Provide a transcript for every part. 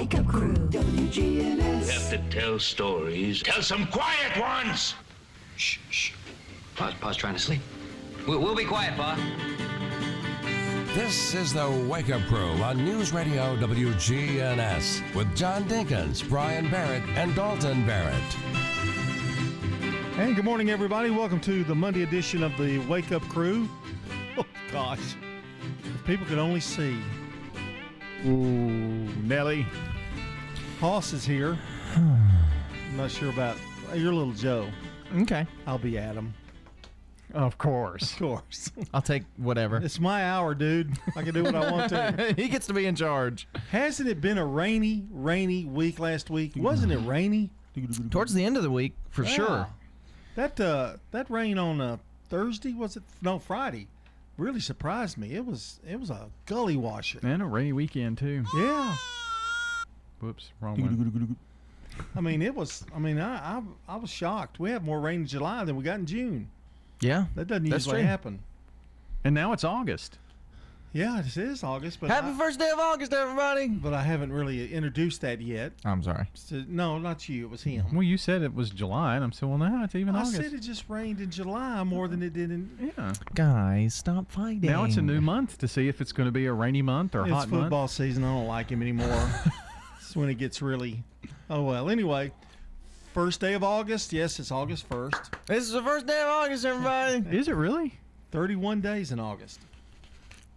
Wake Up Crew. WGNS. We have to tell stories. Tell some quiet ones! Shh, shh. Pa's, Pa's trying to sleep. We'll, we'll be quiet, Pa. This is the Wake Up Crew on News Radio WGNS with John Dinkins, Brian Barrett, and Dalton Barrett. And good morning, everybody. Welcome to the Monday edition of the Wake Up Crew. Oh, gosh. If people could only see. Ooh, Nelly. Hoss is here. I'm not sure about. You're little Joe. Okay. I'll be Adam. Of course. Of course. I'll take whatever. it's my hour, dude. I can do what I want to. he gets to be in charge. Hasn't it been a rainy, rainy week last week? Wasn't it rainy? Towards the end of the week, for Yeah. sure. That uh, that rain on uh, Thursday was it? No, Friday. Really surprised me. It was it was a gully washer. And a rainy weekend, too. Yeah. Whoops, wrong one. I mean, it was. I mean, I, I I was shocked. We have more rain in July than we got in June. Yeah. That doesn't That's usually true. happen. And now it's August. Yeah, this is August, but Happy I, first day of August, everybody. but I haven't really introduced that yet. I'm sorry. So, no, not you. It was him. Well, you said it was July, and I'm saying, well, now it's even I August. said it just rained in July more than it did in. yeah. Guys, stop fighting. Now it's a new month to see if it's going to be a rainy month or It's hot month. It's football season. I don't like him anymore. it's when it gets really. Oh well. Anyway, first day of August. Yes, it's August first. This is the first day of August, everybody. Is it really? Thirty-one days in August,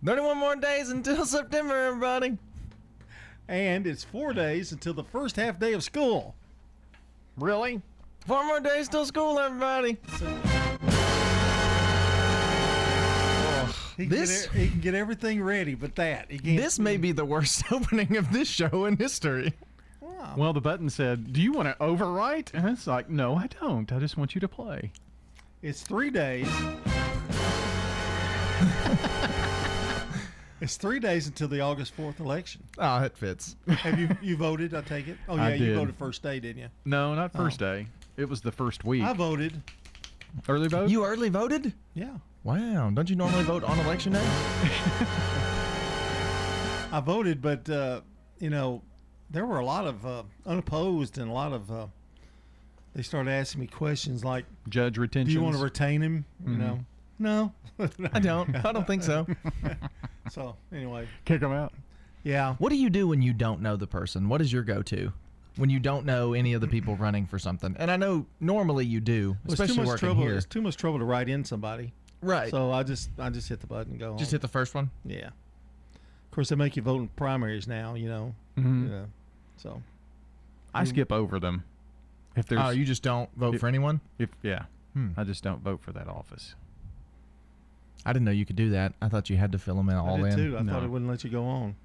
31 more days until September, everybody. and it's four days until the first half day of school. Really? Four more days till school, everybody. He can, This- get, e- he can get everything ready, but that he can't. This may be the worst opening of this show in history. Wow. Well, the button said, "Do you want to overwrite?" And it's like, "No, I don't. I just want you to play." It's three days. it's three days until the August fourth election. Ah, oh, it fits. Have you you voted? I take it. Oh yeah, I you did. voted first day, didn't you? No, not first oh. day. It was the first week. I voted. Early vote. You early voted? Yeah, Wow. Don't you normally vote on election day? I voted, but uh, you know, there were a lot of uh, unopposed and a lot of. Uh, they started asking me questions like, Judge retention. "Do you want to retain him?" You know, no. I don't. I don't think so. so anyway, kick him out? yeah. What do you do when you don't know the person? What is your go-to? When you don't know any of the people running for something, and I know normally you do, It was too especially much working trouble. here. It's too much trouble to write in somebody. Right. So I just I just hit the button and go. Just home. hit the first one. Yeah. Of course, they make you vote in primaries now. You know. Mhm. Yeah. So I skip over them. If there's, Oh, you just don't vote It- for anyone? if yeah, Hmm. I just don't vote for that office. I didn't know you could do that. I thought you had to fill them in all I did in. too. I thought No. it wouldn't let you go on.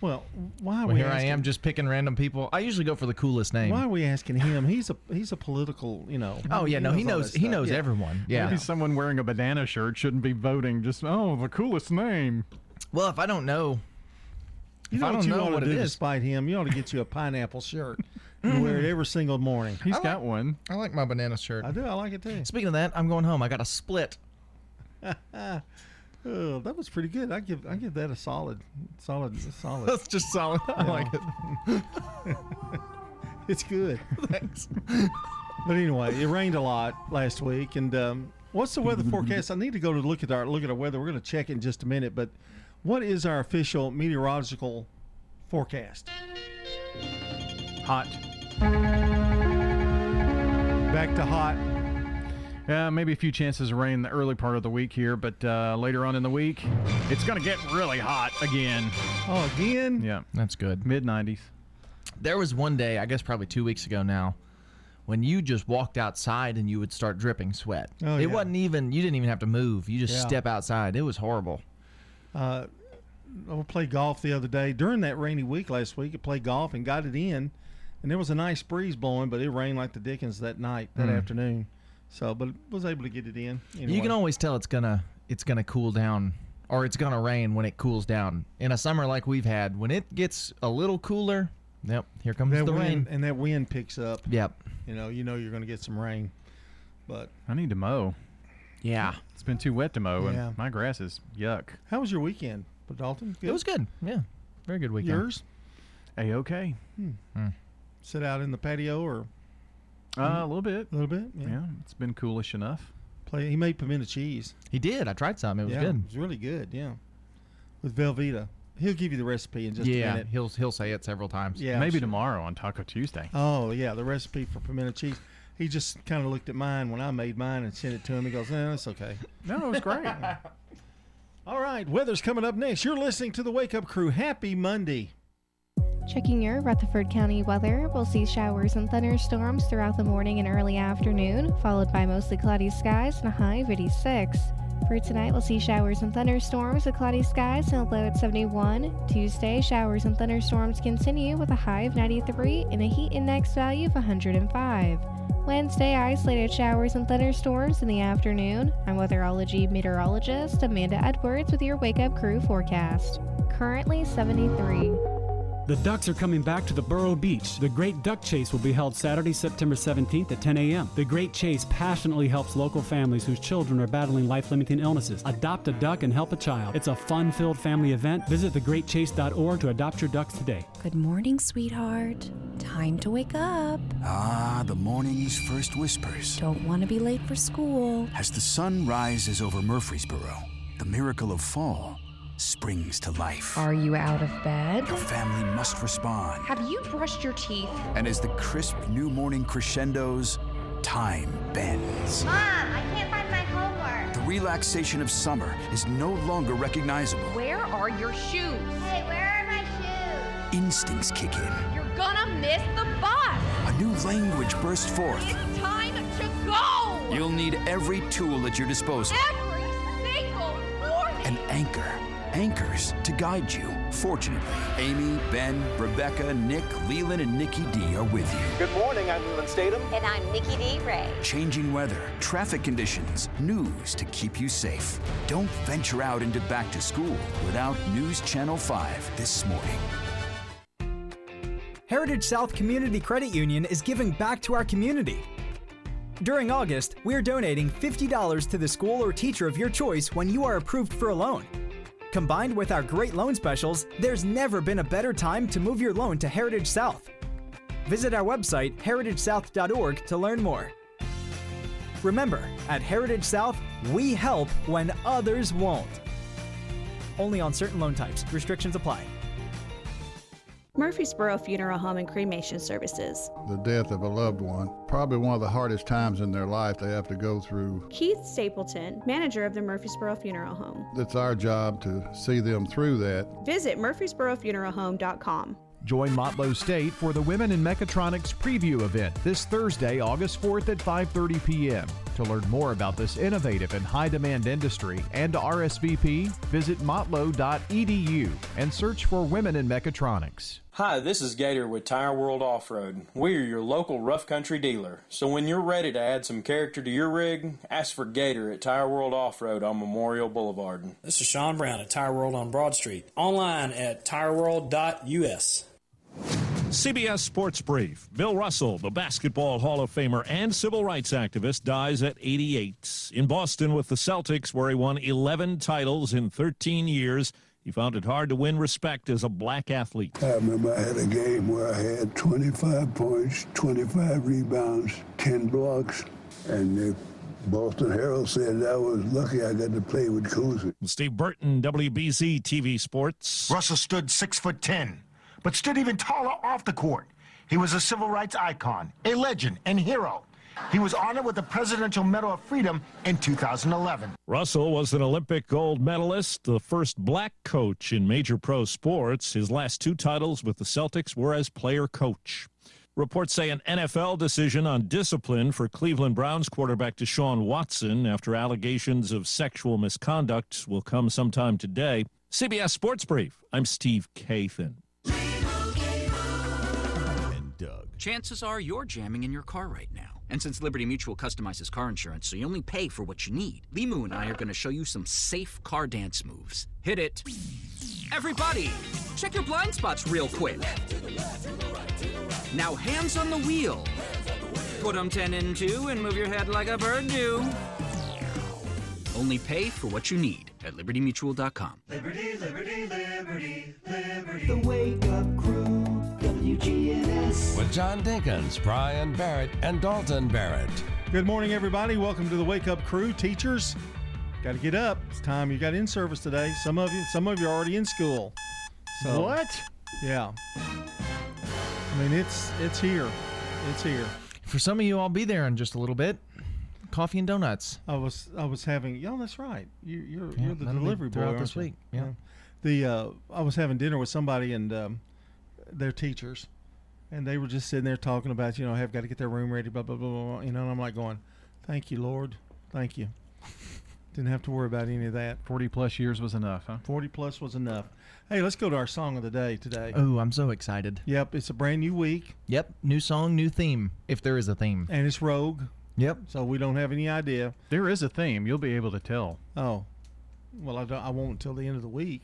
Well, why are Well, we here I am just picking random people. I usually go for the coolest name. Why are we asking him? He's a he's a political. You know. Oh yeah, no, he knows. He knows Yeah. everyone. Yeah. Maybe someone wearing a banana shirt shouldn't be voting. Just oh, the coolest name. Well, if I don't know, You if know I don't you know ought what to it do to is. spite him? You ought to get you a pineapple shirt and wear it every single morning. He's got one. I like my banana shirt. I do. I like it too. Speaking of that, I'm going home. I got a split. Oh, that was pretty good. I give I give that a solid, solid, solid. That's just solid. I like it. it's good. Thanks. But anyway, it rained a lot last week, and um, what's the weather forecast? I need to go to look at our look at our weather. We're going to check it in just a minute, but what is our official meteorological forecast? Hot. Back to hot. Yeah, maybe a few chances of rain in the early part of the week here, but uh, later on in the week, it's going to get really hot again. Oh, again? Yeah, That's good. mid 90s. There was one day, I guess probably two weeks ago now, when you just walked outside and you would start dripping sweat. Oh, it yeah. wasn't even, you didn't even have to move. You just Yeah. step outside. It was horrible. Uh, I played golf the other day during that rainy week last week. I played golf and got it in, and there was a nice breeze blowing, but it rained like the dickens that night, that afternoon. So, but was able to get it in. You can always tell it's gonna it's gonna cool down or it's gonna rain when it cools down. In a summer like we've had, when it gets a little cooler, yep, here comes that the wind, rain. and that wind picks up. Yep. You know, you know you're going to get some rain. But I need to mow. Yeah. It's been too wet to mow, Yeah. and my grass is yuck. how was your weekend, but Dalton? It was good. Yeah. Very good weekend. yours. A okay. Hmm. Hmm. Sit out in the patio or Uh, a little bit. a little bit. Yeah. Yeah. it's been coolish enough. Play. He made pimento cheese. He did. I tried some. It was yeah, good. It was really good. Yeah. With Velveeta. He'll give you the recipe in just a yeah, minute. he'll he'll say it several times. Yeah. Maybe sure. tomorrow on Taco Tuesday. Oh yeah, the recipe for pimento cheese. He just kind of looked at mine when I made mine and sent it to him. He goes, "No, it's okay." No, it was great. All right, weather's coming up next. You're listening to the Wake Up Crew. Happy Monday. Checking your Rutherford County weather, we'll see showers and thunderstorms throughout the morning and early afternoon, followed by mostly cloudy skies and a high of 86. For tonight, we'll see showers and thunderstorms with cloudy skies and a low at 71. Tuesday, showers and thunderstorms continue with a high of 93 and a heat index value of 105. Wednesday, isolated showers and thunderstorms in the afternoon. I'm weatherology meteorologist Amanda Edwards with your Wake Up Crew forecast. Currently 73. The Ducks are coming back to the Borough Beach. The Great Duck Chase will be held Saturday, September 17th at 10 a.m. The Great Chase passionately helps local families whose children are battling life limiting illnesses. Adopt a duck and help a child. It's a fun filled family event. Visit thegreatchase.org to adopt your ducks today. Good morning, sweetheart. Time to wake up. Ah, the morning's first whispers. Don't want to be late for school. As the sun rises over Murfreesboro, the miracle of fall springs to life. Are you out of bed? Your family must respond. Have you brushed your teeth? And as the crisp new morning crescendos, time bends. Mom, I can't find my homework. The relaxation of summer is no longer recognizable. Where are your shoes? Hey, where are my shoes? Instincts kick in. You're gonna miss the bus. A new language bursts forth. It's time to go. You'll need every tool at your disposal. Every single morning. An anchor. Anchors to guide you. Fortunately, Amy, Ben, Rebecca, Nick, Leland, and Nikki D are with you. Good morning, I'm Leland Statham. And I'm Nikki D. Ray. Changing weather, traffic conditions, news to keep you safe. Don't venture out into back to school without News Channel 5 this morning. Heritage South Community Credit Union is giving back to our community. During August, we're donating $50 to the school or teacher of your choice when you are approved for a loan. Combined with our great loan specials, there's never been a better time to move your loan to Heritage South. Visit our website, heritagesouth.org, to learn more. Remember, at Heritage South, we help when others won't. Only on certain loan types. Restrictions apply. Murfreesboro Funeral Home and Cremation Services. The death of a loved one, probably one of the hardest times in their life they have to go through. Keith Stapleton, manager of the Murfreesboro Funeral Home. It's our job to see them through that. Visit murfreesborofuneralhome.com. Join Motlow State for the Women in Mechatronics preview event this Thursday, August 4th at 5:30 p.m. To learn more about this innovative and high-demand industry and RSVP, visit motlow.edu and search for Women in Mechatronics. Hi, this is Gator with Tire World Off Road. We are your local rough country dealer. So when you're ready to add some character to your rig, ask for Gator at Tire World Off Road on Memorial Boulevard. This is Sean Brown at Tire World on Broad Street. Online at tireworld.us. CBS Sports Brief. Bill Russell, the Basketball Hall of Famer and civil rights activist, dies at 88. In Boston with the Celtics, where he won 11 titles in 13 years, he found it hard to win respect as a black athlete. I remember I had a game where I had 25 points, 25 rebounds, 10 blocks, and the Boston Herald said I was lucky I got to play with Cousy. Steve Burton, WBZ TV Sports. Russell stood six foot ten, but stood even taller off the court. He was a civil rights icon, a legend, and hero. He was honored with the Presidential Medal of Freedom in 2011. Russell was an Olympic gold medalist, the first black coach in major pro sports. His last two titles with the Celtics were as player coach. Reports say an NFL decision on discipline for Cleveland Browns quarterback Deshaun Watson after allegations of sexual misconduct will come sometime today. CBS Sports Brief. I'm Steve Kathan. And Doug. Chances are you're jamming in your car right now. And since Liberty Mutual customizes car insurance so you only pay for what you need, Limu and I are going to show you some safe car dance moves. Hit it. Everybody, check your blind spots real quick. Now hands on the wheel. Put them 10 in 2 and move your head like a bird do. Only pay for what you need at libertymutual.com. Liberty, liberty, liberty, liberty. The Wake Up Crew. With John Dinkins, Brian Barrett, and Dalton Barrett. Good morning, everybody. Welcome to the Wake Up Crew. Teachers, got to get up. It's time. You got in service today. Some of you, some of you are already in school. So What? Yeah. I mean, it's it's here. It's here. For some of you, I'll be there in just a little bit. Coffee and donuts. I was I was having. Yeah, that's right. You, you're Yeah, you're the delivery boy this you? week, yeah. The uh, I was having dinner with somebody and um, their teachers, and they were just sitting there talking about you know I have got to get their room ready, blah blah blah blah. blah, You know, and I'm like going, thank you, Lord, thank you. Didn't have to worry about any of that. 40 plus years was enough, huh? 40 plus was enough. Hey, let's go to our song of the day today. Oh, I'm so excited. Yep, it's a brand new week. Yep, new song, new theme, if there is a theme. And it's Rogue. Yep. So we don't have any idea. There is a theme. You'll be able to tell. Oh, well, I don't. I won't until the end of the week.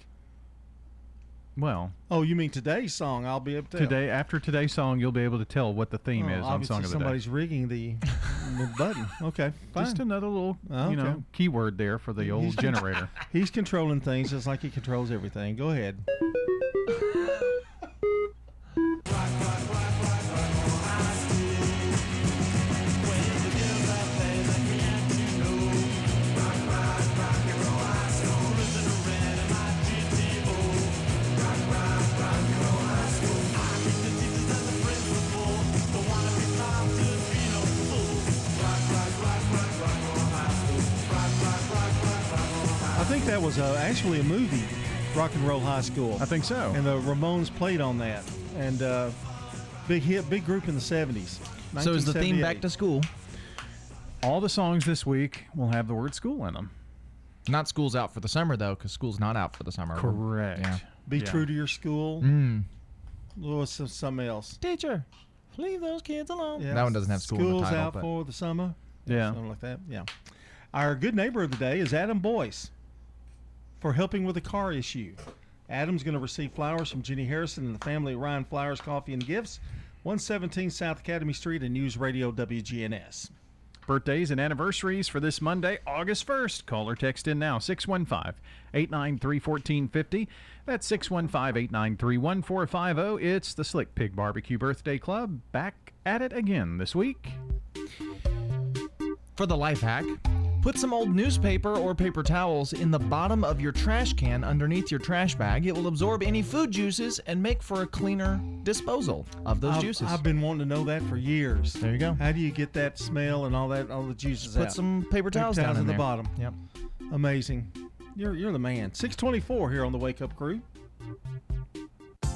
Well, Oh, you mean today's song? I'll be able to tell. today after today's song, you'll be able to tell what the theme Oh, is on obviously Song of the somebody's Day. rigging the, the button. Okay, fine. Just another little, Oh, you know, keyword there for the old He's- generator. He's controlling things just like he controls everything. Go ahead. that was uh, actually a movie, Rock and Roll High School. I think so. And the Ramones played on that, and uh, big hit, big group in the seventies. So is the theme back to school? All the songs this week will have the word school in them. Not school's out for the summer though, because school's not out for the summer. Correct. Yeah. Be true to your school. Mm. Or some- something else. Teacher, leave those kids alone. Yeah, That one doesn't have school in the School's title, out but- for the summer. Yeah. something like that. Yeah. Our good neighbor of the day is Adam Boyce for helping with a car issue. Adam's going to receive flowers from Jenny Harrison and the family at Ryan Flowers Coffee and Gifts, 117 South Academy Street, and News Radio WGNS. Birthdays and anniversaries for this Monday, August 1st. Call or text in now, 615 893 1450. That's 615 893 1450. It's the Slick Pig Barbecue Birthday Club. Back at it again this week. For the life hack, put some old newspaper or paper towels in the bottom of your trash can underneath your trash bag. It will absorb any food juices and make for a cleaner disposal of those I've, juices. I've been wanting to know that for years. There you go. How do you get that smell and all that, all the juices put out? some paper towels down at in the there. bottom. Yep. Amazing. You're you're the man. 624 here on the Wake Up Crew.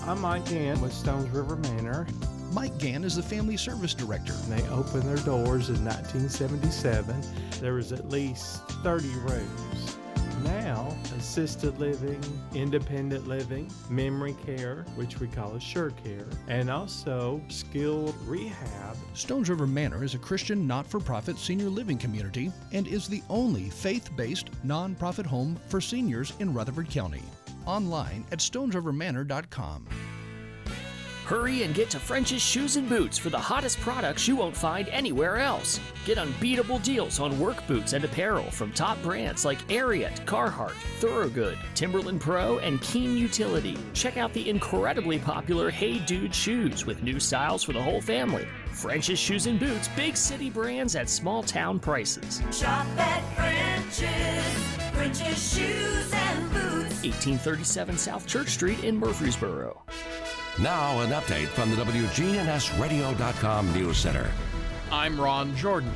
I'm Mike Gann with Stones River Manor. Mike Gann is the Family Service Director. They opened their doors in 1977. There was at least 30 rooms. Now, assisted living, independent living, memory care, which we call assure care, and also skilled rehab. Stones River Manor is a Christian not for profit senior living community and is the only faith based nonprofit home for seniors in Rutherford County. Online at stonesrivermanor.com. Hurry and get to French's Shoes and Boots for the hottest products you won't find anywhere else. Get unbeatable deals on work boots and apparel from top brands like Ariat, Carhartt, Thorogood, Timberland Pro, and Keen Utility. Check out the incredibly popular Hey Dude shoes with new styles for the whole family. French's Shoes and Boots, big city brands at small town prices. Shop at French's, French's Shoes and Boots. 1837 South Church Street in Murfreesboro. Now, an update from the WGNSradio.com News Center. I'm Ron Jordan.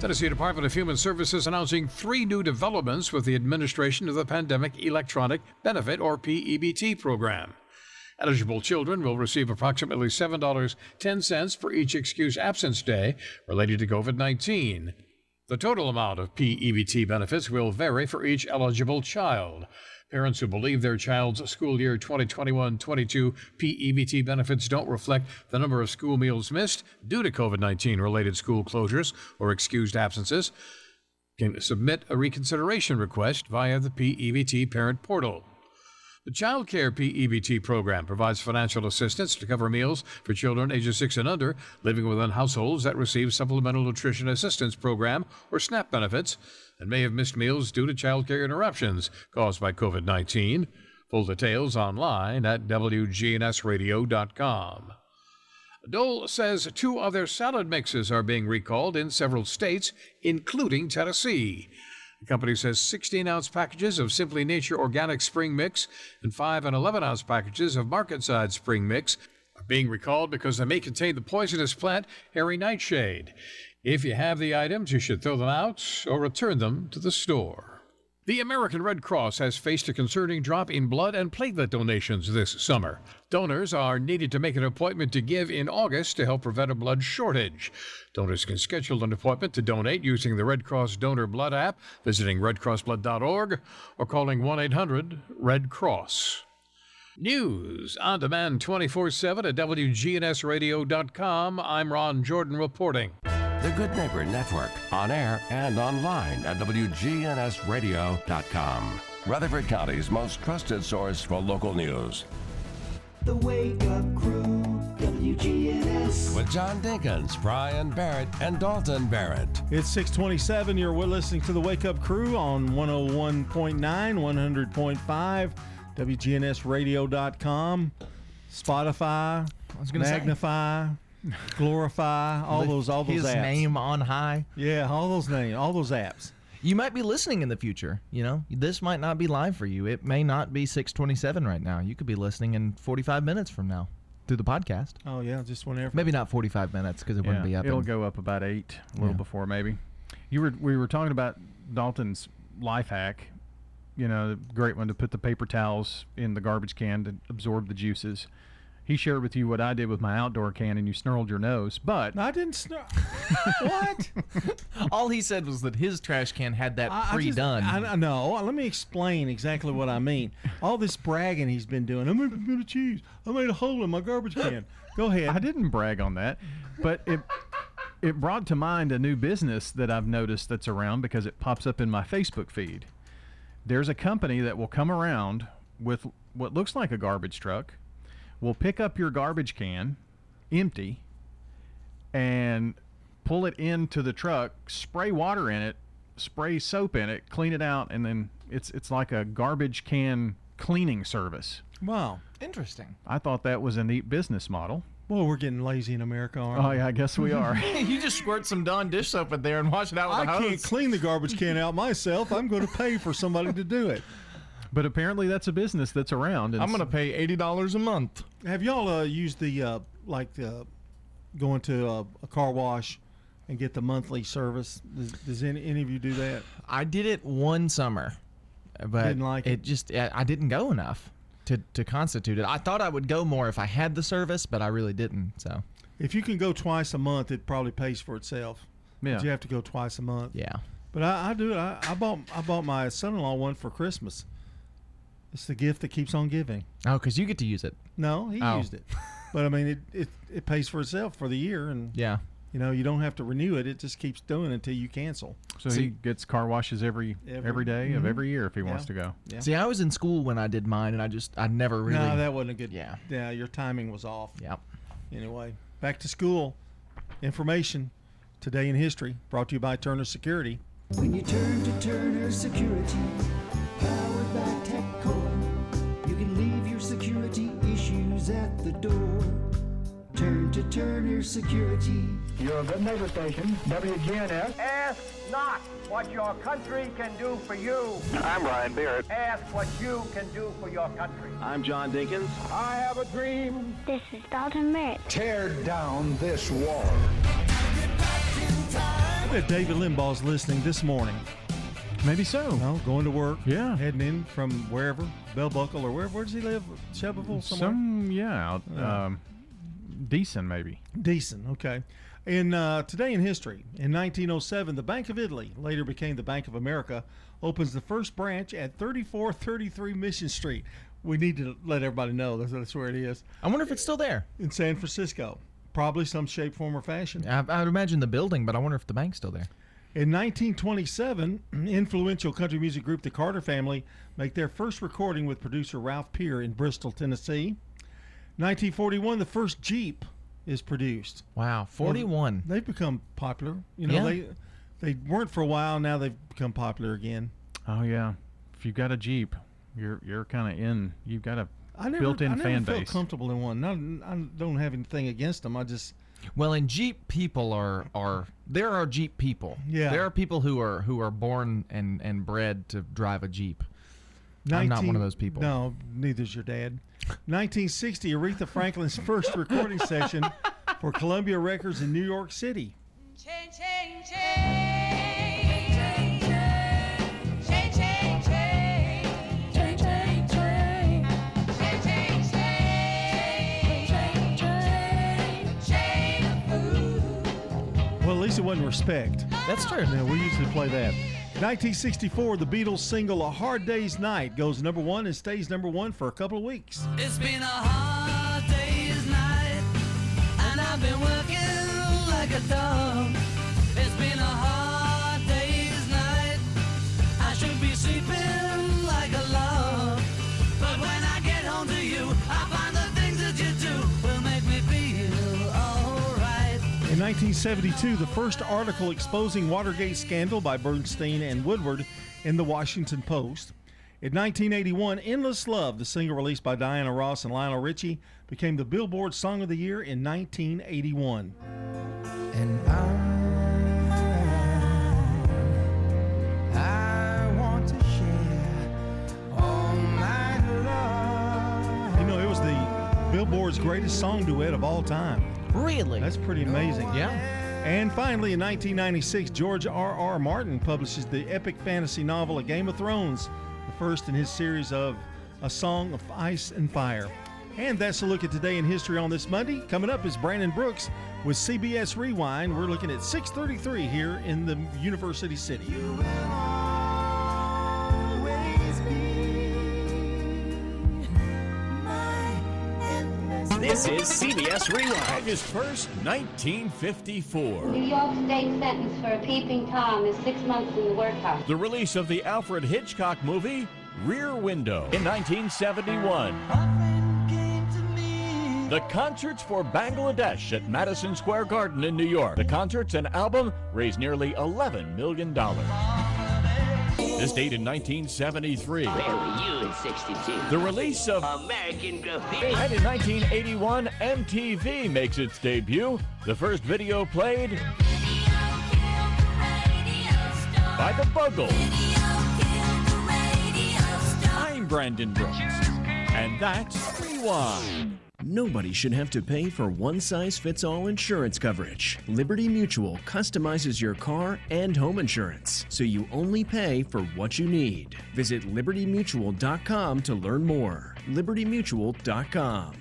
Tennessee Department of Human Services announcing three new developments with the administration of the Pandemic Electronic Benefit, or PEBT, program. Eligible children will receive approximately $7.10 for each excuse absence day related to COVID 19. The total amount of PEBT benefits will vary for each eligible child. Parents who believe their child's school year 2021 22 PEBT benefits don't reflect the number of school meals missed due to COVID 19 related school closures or excused absences can submit a reconsideration request via the PEBT parent portal. The Child Care PEBT program provides financial assistance to cover meals for children ages 6 and under living within households that receive Supplemental Nutrition Assistance Program or SNAP benefits and may have missed meals due to childcare interruptions caused by COVID 19. Full details online at WGNSradio.com. Dole says two of their salad mixes are being recalled in several states, including Tennessee. The company says 16 ounce packages of Simply Nature Organic Spring Mix and 5 and 11 ounce packages of Market Side Spring Mix are being recalled because they may contain the poisonous plant hairy nightshade. If you have the items, you should throw them out or return them to the store. The American Red Cross has faced a concerning drop in blood and platelet donations this summer. Donors are needed to make an appointment to give in August to help prevent a blood shortage. Donors can schedule an appointment to donate using the Red Cross Donor Blood app, visiting redcrossblood.org, or calling 1 800 Red Cross. News on demand 24 7 at WGNSradio.com. I'm Ron Jordan reporting. The Good Neighbor Network, on air and online at WGNSradio.com. Rutherford County's most trusted source for local news. The Wake Up Crew, WGNS. With John Dinkins, Brian Barrett, and Dalton Barrett. It's 627. You're listening to the Wake Up Crew on 101.9, 100.5, WGNSradio.com, Spotify, I was gonna say. Magnify, Glorify, all those all those His apps. name on high. Yeah, all those names, all those apps. You might be listening in the future. You know, this might not be live for you. It may not be 627 right now. You could be listening in 45 minutes from now through the podcast. Oh yeah, just whenever. Maybe not 45 minutes because it wouldn't be up. It'll in- go up about eight, a little Yeah. before maybe. You were we were talking about Dalton's life hack. You know, great one to put the paper towels in the garbage can to absorb the juices. He shared with you what I did with my outdoor can, and you snarled your nose. But I didn't snarl. what? All he said was that his trash can had that I- I just- pre-done. I, I know. Let me explain exactly what I mean. All this bragging he's been doing. I made a bit of cheese. I made a hole in my garbage can. Go ahead. I didn't brag on that, but it it brought to mind a new business that I've noticed that's around because it pops up in my Facebook feed. There's a company that will come around with what looks like a garbage truck, will pick up your garbage can, empty, and pull it into the truck, spray water in it, spray soap in it, clean it out, and then it's it's like a garbage can cleaning service. Wow. Interesting. I thought that was a neat business model. Well, we're getting lazy in America, aren't Oh we? yeah, I guess we are. you just squirt some Dawn dish soap in there and wash it out with I a hose. I can't clean the garbage can out myself. I'm going to pay for somebody to do it. But apparently, that's a business that's around. and I'm gonna pay eighty dollars a month. Have y'all uh, used the uh, like uh, going to a, a car wash and get the monthly service? Does, does any, any of you do that? I did it one summer, but Didn't like it. Just I I didn't go enough to to constitute it. I thought I would go more if I had the service, but I really didn't. So If you can go twice a month, it probably pays for itself. Yeah. But you have to go twice a month. yeah. But I, I do it. I, I bought I bought my son-in-law one for Christmas. It's the gift that keeps on giving. Oh, because you get to use it. No, he Oh. used it. But I mean, it, it it pays for itself for the year, and Yeah. you know you don't have to renew it. It just keeps doing until you cancel. So he gets car washes every Every- every day of Mhm. every year if he Yeah. wants to go. Yeah. See, I was in school when I did mine, and I just I never really. No, that wasn't a good. Yeah. Yeah, your timing was off. Yep. Anyway, back to school. Information today in history brought to you by Turner Security. When you turn to Turner Security, door. Turn to Turner Security. Your good neighbor station, WGNS. Ask not what your country can do for you. I'm Ryan Barrett. Ask what you can do for your country. I'm John Dinkins. I have a dream. This is Dalton Merritt. Tear down this wall. I bet David Limbaugh's listening this morning. Maybe so. No, going to work. Yeah. Heading in from wherever, Bell Buckle or where? Where does he live? Shelbyville somewhere. Some yeah, out, Yeah. um, decent maybe. Decent. Okay. In uh, today in history, in 1907, the Bank of Italy, later became the Bank of America, opens the first branch at 3433 Mission Street. We need to let everybody know that's, that's where it is. I wonder if it's still there in San Francisco. Probably some shape, form, or fashion. I, I'd imagine the building, but I wonder if the bank's still there. In 1927, influential country music group the Carter Family make their first recording with producer Ralph Peer in Bristol, Tennessee. 1941, the first Jeep is produced. Wow, 41. they've become popular. You know, Yeah. they they weren't for a while. Now they've become popular again. Oh yeah, if you've got a Jeep, you're you're kind of in. You've got a I never, built-in fan base. I never fan felt base. comfortable in one. Not, I don't have anything against them. I just Well, and Jeep people are are there are Jeep people. Yeah. There are people who are who are born and and bred to drive a Jeep. I'm not one of those people. No, neither's your dad. 1960, Aretha Franklin's first recording session for Columbia Records in New York City. Well, at least it wasn't respect. That's true. Yeah, we usually play that. 1964, the Beatles single "A Hard Day's Night" goes number one and stays number one for a couple of weeks. It's been a hard day's night, and I've been working like a dog. 1972, the first article exposing Watergate scandal by Bernstein and Woodward in the Washington Post. In 1981, Endless Love, the single released by Diana Ross and Lionel Richie, became the Billboard Song of the Year in 1981. And I want to share all my love. You know, it was the Billboard's greatest song duet of all time. Really? That's pretty amazing. Yeah. And finally, in 1996, George R. R. Martin publishes the epic fantasy novel A Game of Thrones, the first in his series of A Song of Ice and Fire. And that's a look at today in history on this Monday. Coming up is Brandon Brooks with CBS Rewind. We're looking at 633 here in the University City. This is CBS Rewind. August 1st, 1954. New York State sentence for a peeping Tom is six months in the workhouse. The release of the Alfred Hitchcock movie, Rear Window, in 1971. The concerts for Bangladesh at Madison Square Garden in New York. The concerts and album raised nearly $11 million. This date in 1973. Where were you in 62? The release of American Graffiti. And in 1981, MTV makes its debut. The first video played by the Buggles. I'm Brandon Brooks, and that's Rewind. Nobody should have to pay for one size fits all insurance coverage. Liberty Mutual customizes your car and home insurance, so you only pay for what you need. Visit libertymutual.com to learn more. libertymutual.com.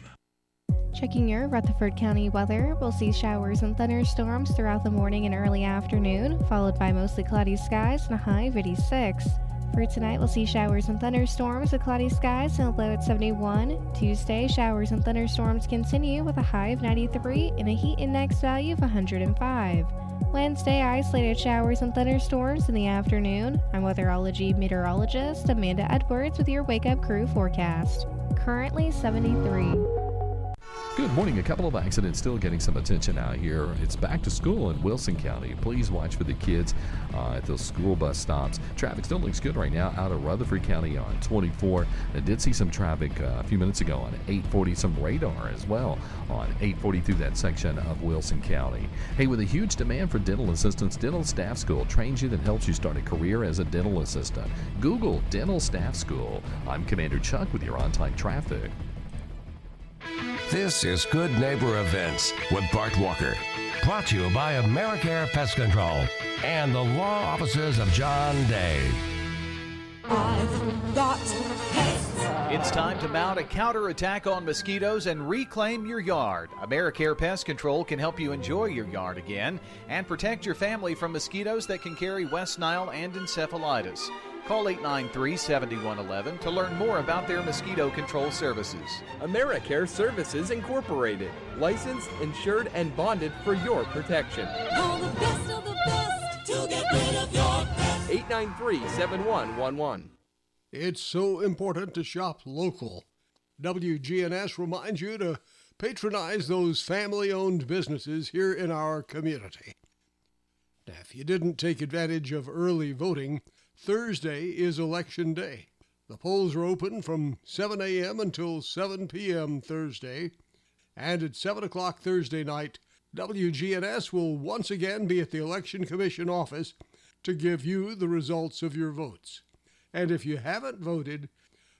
Checking your Rutherford County weather, we'll see showers and thunderstorms throughout the morning and early afternoon, followed by mostly cloudy skies and a high of 86. For tonight, we'll see showers and thunderstorms with cloudy skies and a low at 71. Tuesday, showers and thunderstorms continue with a high of 93 and a heat index value of 105. Wednesday, isolated showers and thunderstorms in the afternoon. I'm weatherology meteorologist Amanda Edwards with your Wake Up Crew forecast. Currently 73. Good morning. A couple of accidents still getting some attention out here. It's back to school in Wilson County. Please watch for the kids uh, at those school bus stops. Traffic still looks good right now out of Rutherford County on 24. I did see some traffic uh, a few minutes ago on 840, some radar as well on 840 through that section of Wilson County. Hey, with a huge demand for dental assistants, Dental Staff School trains you that helps you start a career as a dental assistant. Google Dental Staff School. I'm Commander Chuck with your on time traffic. This is Good Neighbor Events with Bart Walker. Brought to you by Americare Pest Control and the law offices of John Day. I've got pests. It's time to mount a counterattack on mosquitoes and reclaim your yard. Americare Pest Control can help you enjoy your yard again and protect your family from mosquitoes that can carry West Nile and encephalitis. Call 893 7111 to learn more about their mosquito control services. Americare Services Incorporated, licensed, insured, and bonded for your protection. Call the best of the best to get rid of your pests. 893 7111. It's so important to shop local. WGNS reminds you to patronize those family owned businesses here in our community. Now, if you didn't take advantage of early voting, Thursday is Election Day. The polls are open from 7 a.m. until 7 p.m. Thursday. And at 7 o'clock Thursday night, WGNS will once again be at the Election Commission office to give you the results of your votes. And if you haven't voted,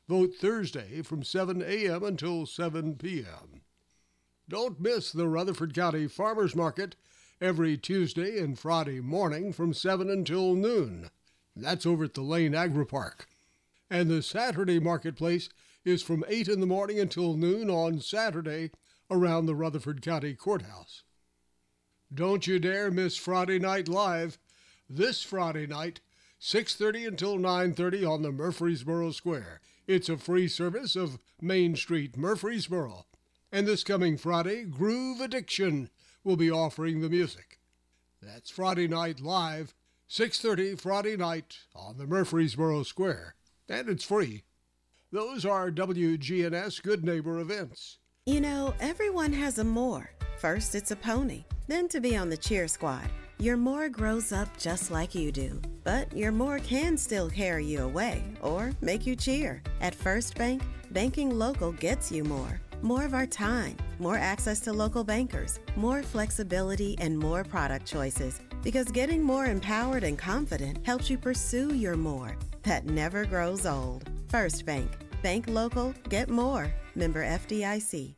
vote Thursday from 7 a.m. until 7 p.m. Don't miss the Rutherford County Farmers Market every Tuesday and Friday morning from 7 until noon. That's over at the Lane Agri Park. And the Saturday marketplace is from 8 in the morning until noon on Saturday around the Rutherford County Courthouse. Don't you dare miss Friday Night Live this Friday night, 6:30 until 9:30 on the Murfreesboro Square. It's a free service of Main Street, Murfreesboro. And this coming Friday, Groove Addiction will be offering the music. That's Friday Night Live, 6:30 Friday night on the Murfreesboro Square, and it's free. Those are WGNS Good Neighbor events. You know, everyone has a more. First, it's a pony, then to be on the cheer squad. Your more grows up just like you do, but your more can still carry you away or make you cheer. At First Bank, banking local gets you more. More of our time, more access to local bankers, more flexibility, and more product choices. Because getting more empowered and confident helps you pursue your more that never grows old. First Bank. Bank local, get more. Member FDIC.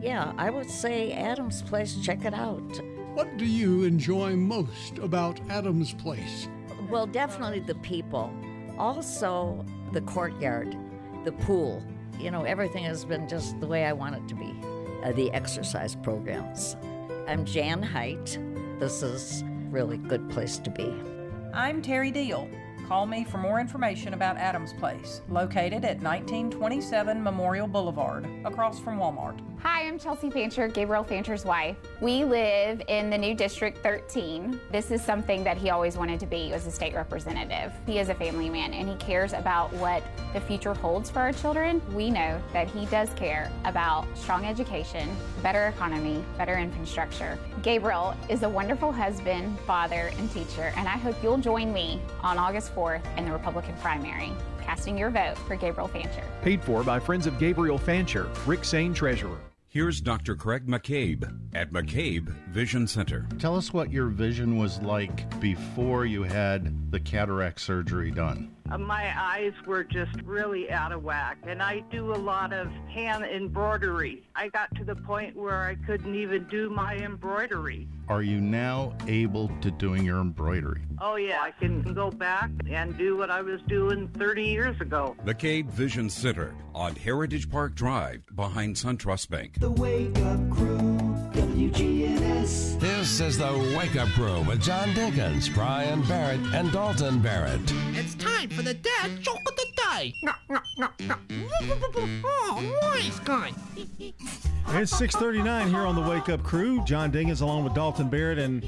Yeah, I would say Adam's Place, check it out. What do you enjoy most about Adams Place? Well, definitely the people. Also, the courtyard, the pool. You know, everything has been just the way I want it to be. Uh, the exercise programs. I'm Jan Height. This is really good place to be. I'm Terry Deal. Call me for more information about Adams Place, located at 1927 Memorial Boulevard, across from Walmart. Hi, I'm Chelsea Fancher, Gabriel Fancher's wife. We live in the new District 13. This is something that he always wanted to be as a state representative. He is a family man and he cares about what the future holds for our children. We know that he does care about strong education, better economy, better infrastructure. Gabriel is a wonderful husband, father, and teacher, and I hope you'll join me on August 4th in the Republican primary, casting your vote for Gabriel Fancher. Paid for by Friends of Gabriel Fancher, Rick Sane Treasurer. Here's Dr. Craig McCabe at McCabe Vision Center. Tell us what your vision was like before you had the cataract surgery done. Uh, my eyes were just really out of whack, and I do a lot of hand embroidery. I got to the point where I couldn't even do my embroidery. Are you now able to doing your embroidery? Oh, yeah, I can go back and do what I was doing 30 years ago. The McCabe Vision Center on Heritage Park Drive behind SunTrust Bank. The Wake Up Crew, WGNS. This is the Wake Up Crew with John Dinkins, Brian Barrett, and Dalton Barrett. It's time for the dad joke of the day. Oh, nice guy. It's 6:39 here on the Wake Up Crew. John Dinkins along with Dalton Barrett and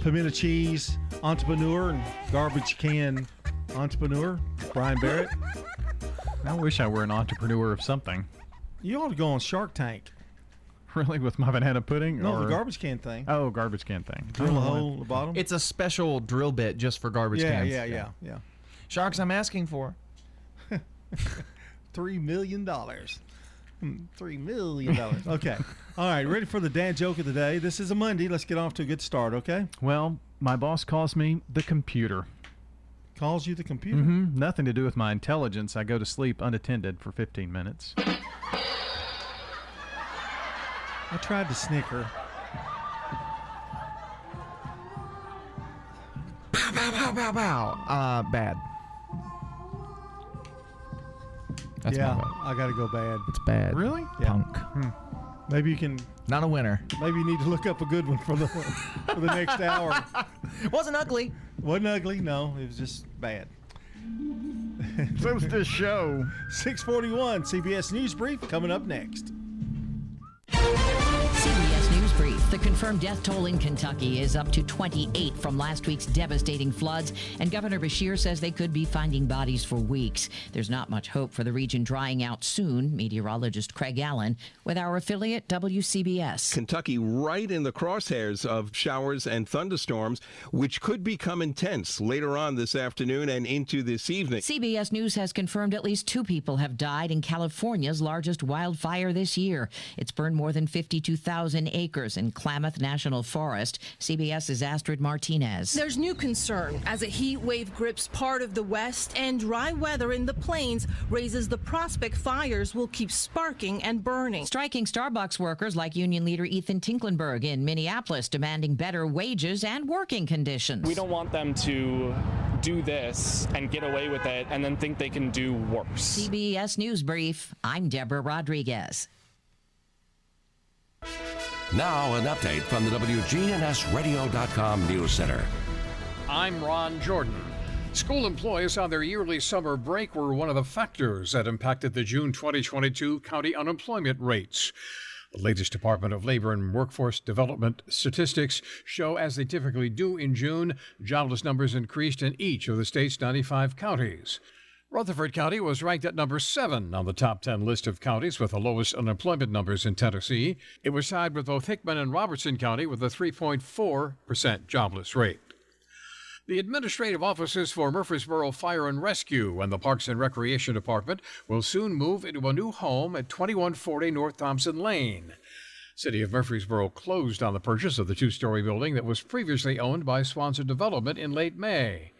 Pimento Cheese entrepreneur and garbage can entrepreneur Brian Barrett. I wish I were an entrepreneur of something. You ought to go on Shark Tank. Really, with my banana pudding? No, or... the garbage can thing. Oh, garbage can thing. Drill a Oh, hole at the bottom. It's a special drill bit just for garbage yeah, cans. yeah, yeah, yeah. yeah. Sharks, I'm asking for. Three million dollars. Hmm, Three million dollars. Okay. All right. Ready for the dad joke of the day? This is a Monday. Let's get off to a good start. Okay. Well, my boss calls me the computer. Calls you the computer. Mm-hmm. Nothing to do with my intelligence. I go to sleep unattended for 15 minutes. I tried to snicker. Pow, pow, pow, pow, pow. Uh, bad. That's yeah, my vote. I got to go bad. It's bad. Really? Yeah. Punk. Hmm. Maybe you can. Not a winner. Maybe you need to look up a good one for the for the next hour. Wasn't ugly. Wasn't ugly. No, it was just bad. So's this show. 641 CBS News Brief coming up next. News Brief. The confirmed death toll in Kentucky is up to 28 from last week's devastating floods, and Governor Beshear says they could be finding bodies for weeks. There's not much hope for the region drying out soon, meteorologist Craig Allen with our affiliate WCBS. Kentucky right in the crosshairs of showers and thunderstorms, which could become intense later on this afternoon and into this evening. CBS News has confirmed at least two people have died in California's largest wildfire this year. It's burned more than 52,000 acres in Klamath National Forest. CBS's Astrid Martinez. There's new concern as a heat wave grips part of the West and dry weather in the plains raises the prospect fires will keep sparking and burning. Striking Starbucks workers like union leader Ethan Tinklenberg in Minneapolis demanding better wages and working conditions. We don't want them to do this and get away with it and then think they can do worse. CBS News Brief. I'm Deborah Rodriguez. Now, an update from the WGNSradio.com News Center. I'm Ron Jordan. School employees on their yearly summer break were one of the factors that impacted the June 2022 county unemployment rates. The latest Department of Labor and Workforce Development statistics show, as they typically do in June, jobless numbers increased in each of the state's 95 counties. Rutherford County was ranked at number seven on the top 10 list of counties with the lowest unemployment numbers in Tennessee. It was tied with both Hickman and Robertson County with a 3.4% jobless rate. The administrative offices for Murfreesboro Fire and Rescue and the Parks and Recreation Department will soon move into a new home at 2140 North Thompson Lane. City of Murfreesboro closed on the purchase of the two story building that was previously owned by Swanson Development in late May.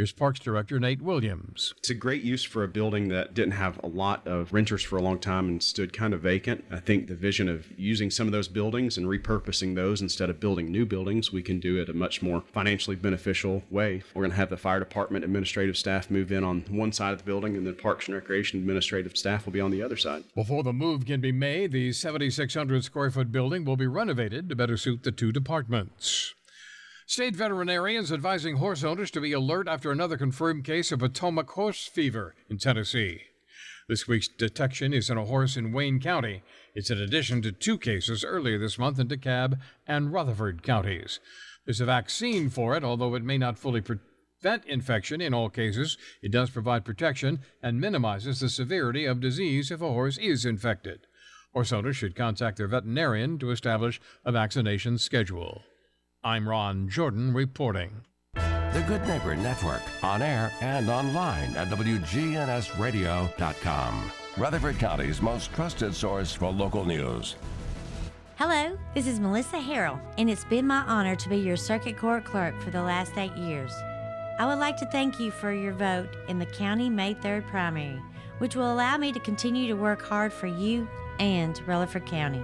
Here's Parks Director Nate Williams. It's a great use for a building that didn't have a lot of renters for a long time and stood kind of vacant. I think the vision of using some of those buildings and repurposing those instead of building new buildings, we can do it a much more financially beneficial way. We're going to have the fire department administrative staff move in on one side of the building, and the Parks and Recreation administrative staff will be on the other side. Before the move can be made, the 7,600 square foot building will be renovated to better suit the two departments. State veterinarians advising horse owners to be alert after another confirmed case of Potomac horse fever in Tennessee. This week's detection is in a horse in Wayne County. It's in addition to two cases earlier this month in DeKalb and Rutherford counties. There's a vaccine for it, although it may not fully prevent infection in all cases. It does provide protection and minimizes the severity of disease if a horse is infected. Horse owners should contact their veterinarian to establish a vaccination schedule. I'm Ron Jordan reporting. The Good Neighbor Network, on air and online at WGNSradio.com. Rutherford County's most trusted source for local news. Hello, this is Melissa Harrell, and it's been my honor to be your circuit court clerk for the last eight years. I would like to thank you for your vote in the County May 3rd primary, which will allow me to continue to work hard for you and Rutherford County.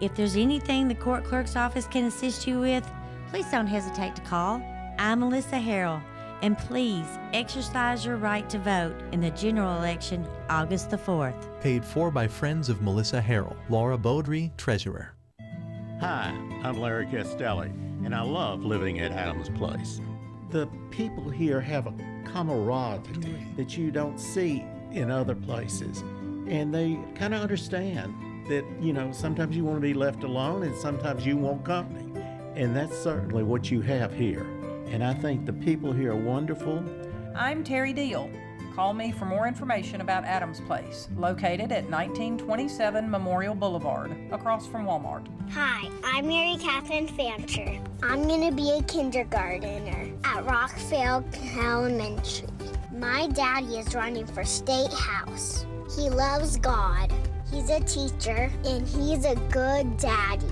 If there's anything the court clerk's office can assist you with, please don't hesitate to call. I'm Melissa Harrell, and please exercise your right to vote in the general election August the 4th. Paid for by friends of Melissa Harrell, Laura Beaudry, Treasurer. Hi, I'm Larry Castelli, and I love living at Adams Place. The people here have a camaraderie that you don't see in other places, and they kind of understand that, you know, sometimes you want to be left alone and sometimes you want company. And that's certainly what you have here. And I think the people here are wonderful. I'm Terry Deal. Call me for more information about Adams Place, located at 1927 Memorial Boulevard, across from Walmart. Hi, I'm Mary Catherine Fancher. I'm going to be a kindergartner at Rockvale Elementary. My daddy is running for State House. He loves God. He's a teacher, and he's a good daddy.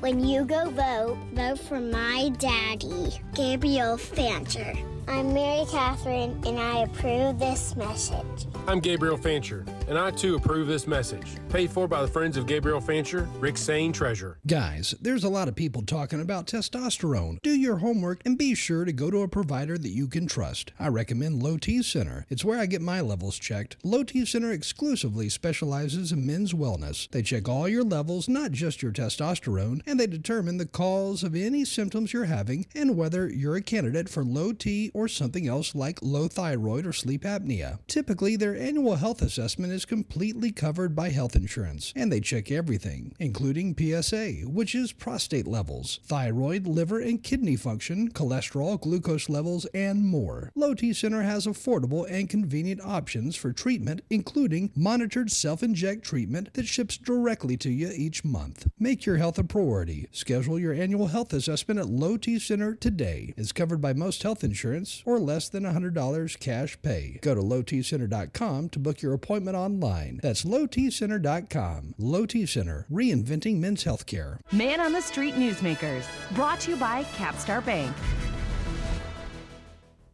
When you go vote, vote for my daddy, Gabriel Fancher. I'm Mary Catherine, and I approve this message. I'm Gabriel Fancher, and I too approve this message. Paid for by the Friends of Gabriel Fancher, Rick Sane, Treasure. Guys, there's a lot of people talking about testosterone. Do your homework and be sure to go to a provider that you can trust. I recommend Low T Center. It's where I get my levels checked. Low T Center exclusively specializes in men's wellness. They check all your levels, not just your testosterone, and they determine the cause of any symptoms you're having and whether you're a candidate for low T or something else like low thyroid or sleep apnea. Typically, their annual health assessment is completely covered by health insurance, and they check everything, including PSA, which is prostate levels, thyroid, liver, and kidney function, cholesterol, glucose levels, and more. Low T Center has affordable and convenient options for treatment, including monitored self inject treatment that ships directly to you each month. Make your health a priority. Schedule your annual health assessment at Low T Center today. It's covered by most health insurance or less than $100 cash pay. Go to lowtcenter.com to book your appointment online. That's lowtcenter.com. Low T Center, reinventing men's healthcare. Man on the Street Newsmakers, brought to you by Capstar Bank.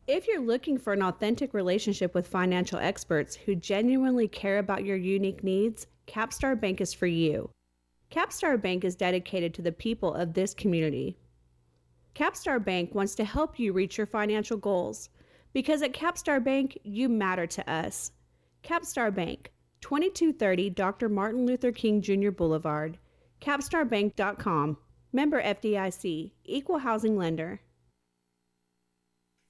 If you're looking for an authentic relationship with financial experts who genuinely care about your unique needs, Capstar Bank is for you. Capstar Bank is dedicated to the people of this community. Capstar Bank wants to help you reach your financial goals because at Capstar Bank, you matter to us. Capstar Bank, 2230 Dr. Martin Luther King Jr. Boulevard, capstarbank.com. Member FDIC, Equal Housing Lender.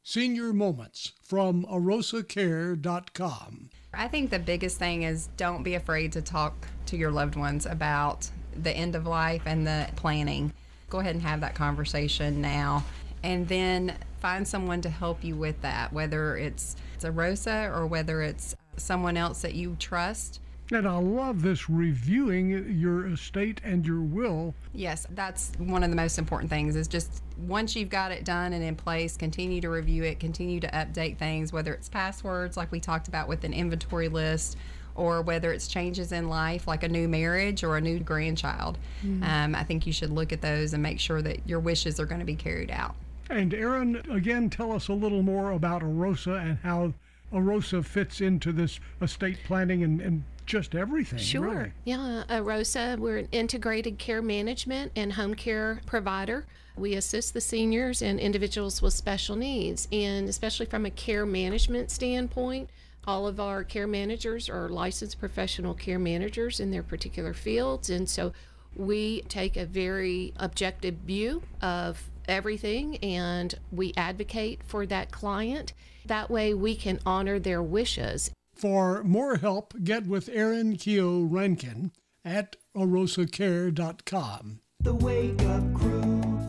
Senior Moments from arosacare.com. I think the biggest thing is don't be afraid to talk to your loved ones about the end of life and the planning. Go ahead and have that conversation now. And then find someone to help you with that, whether it's, it's AROSA or whether it's someone else that you trust. And I love this reviewing your estate and your will. Yes, that's one of the most important things is just once you've got it done and in place, continue to review it, continue to update things, whether it's passwords like we talked about with an inventory list or whether it's changes in life like a new marriage or a new grandchild. Mhm. Um, I think you should look at those and make sure that your wishes are going to be carried out. And Aaron, again, tell us a little more about AROSA and how AROSA fits into this estate planning and, and just everything. Sure. really. Yeah. Uh, Rosa, we're an integrated care management and home care provider. We assist the seniors and individuals with special needs, and especially from a care management standpoint. All of our care managers are licensed professional care managers in their particular fields, and so we take a very objective view of everything and we advocate for that client. That way, we can honor their wishes For more help, get with Aaron Keogh Rankin at arosacare.com. The Wake Up Crew,